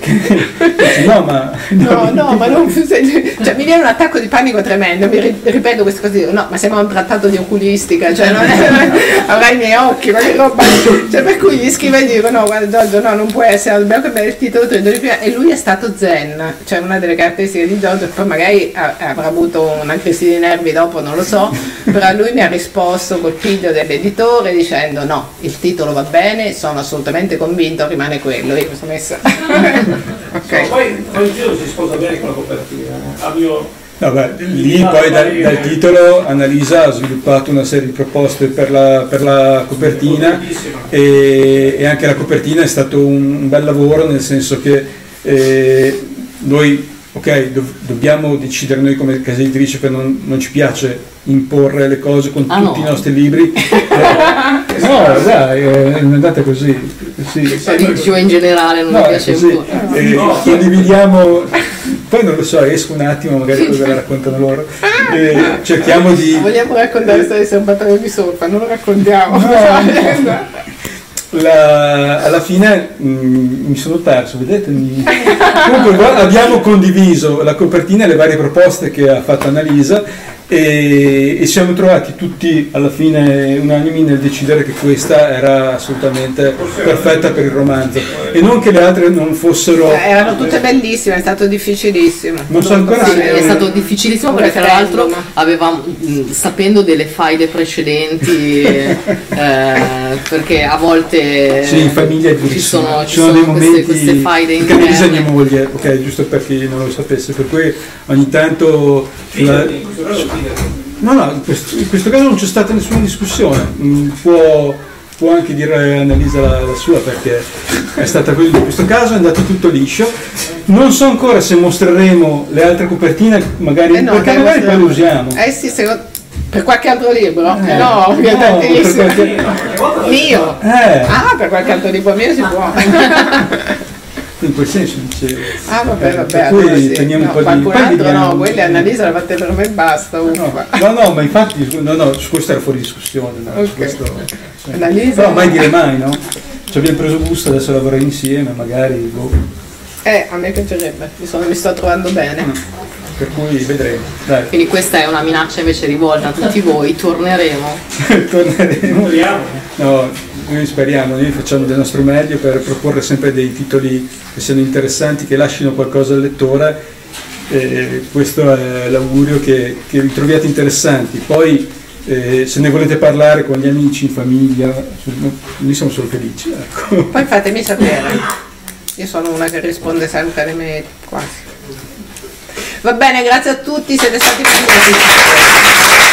no ma No, no, ma non cioè, mi viene un attacco di panico tremendo, mi ri- ripeto queste cose, no, ma sembra un trattato di oculistica, cioè non è, avrai i miei occhi, ma che roba, cioè per cui gli scrivo e dico no, guarda Giorgio, no, non può essere, dobbiamo cambiare il titolo, tu devi prima- e lui è stato zen, cioè una delle caratteristiche di Giorgio, poi magari avrà avuto una crisi di nervi dopo, non lo so, però lui mi ha risposto col piglio dell'editore dicendo no, il titolo va bene, sono assolutamente convinto, rimane quello, io mi sono messa... No, poi, poi il giro si sposa bene con la copertina. eh. A mio No, beh, lì poi dal, dal titolo Annalisa ha sviluppato una serie di proposte per la, per la copertina e, e anche la copertina è stato un, un bel lavoro nel senso che eh, noi ok, dov- dobbiamo decidere noi come casa editrice che non, non ci piace imporre le cose con Ah, tutti no. i nostri libri. Eh, no, dai, è andata così. sì. Cioè, dicevo in generale, non No, mi piace così. un po'. Eh, condividiamo, poi non lo so, esco un attimo, magari ve la raccontano loro. Eh, cerchiamo di. Vogliamo raccontare storie di serbatoio di sopra, non lo raccontiamo. la- alla fine mh, mi sono perso, vedete? Mi- Comunque abbiamo condiviso la copertina e le varie proposte che ha fatto Annalisa e, e siamo trovati tutti alla fine unanimi nel decidere che questa era assolutamente perfetta per il romanzo e non che le altre non fossero... Eh, Erano tutte bellissime, è stato difficilissimo. Non so ancora Sì, se- è stato difficilissimo perché tra l'altro avevamo, mh, sapendo delle faide precedenti, eh, perché a volte Sì, in famiglia è ci sono, ci Ci sono dei queste, momenti queste faide perché Annalisa è mia interne. moglie, ok, giusto per chi non lo sapesse, per cui ogni tanto la- No, no, in questo, in questo caso non c'è stata nessuna discussione. Mm, Può, può anche dire Annalisa la, la sua perché è stata così. In questo caso è andato tutto liscio. Non so ancora se mostreremo le altre copertine, magari, Eh no, perché magari poi le usiamo. Eh sì, secondo- per qualche altro libro? Eh, no, no, vietatissimo. per qualche- Mio? Eh, Ah, per qualche altro libro mio si può. in quel senso dice. Ah, vabbè, Eh, vabbè. per cui allora sì. teniamo No, un po' di- qualcun altro no, quelli fatta per me e basta. No, no, no, ma infatti, no, no, su questo era fuori discussione. no, su Ok. questo, sì. Annalisa? Però mai dire mai, no? Ci abbiamo preso gusto, adesso lavorare insieme, magari. boh. Eh, a me piacerebbe, mi, sono- mi sto trovando bene. Per cui vedremo. Dai, Quindi questa è una minaccia invece rivolta a tutti voi, torneremo. torneremo. No, noi speriamo, noi facciamo del nostro meglio per proporre sempre dei titoli che siano interessanti, che lasciano qualcosa al lettore. E questo è l'augurio che, che vi troviate interessanti. Poi eh, se ne volete parlare con gli amici, in famiglia, noi siamo solo felici. Ecco. Poi fatemi sapere. Io sono una che risponde sempre alle mail, quasi. Va bene, grazie a tutti, siete stati benvenuti.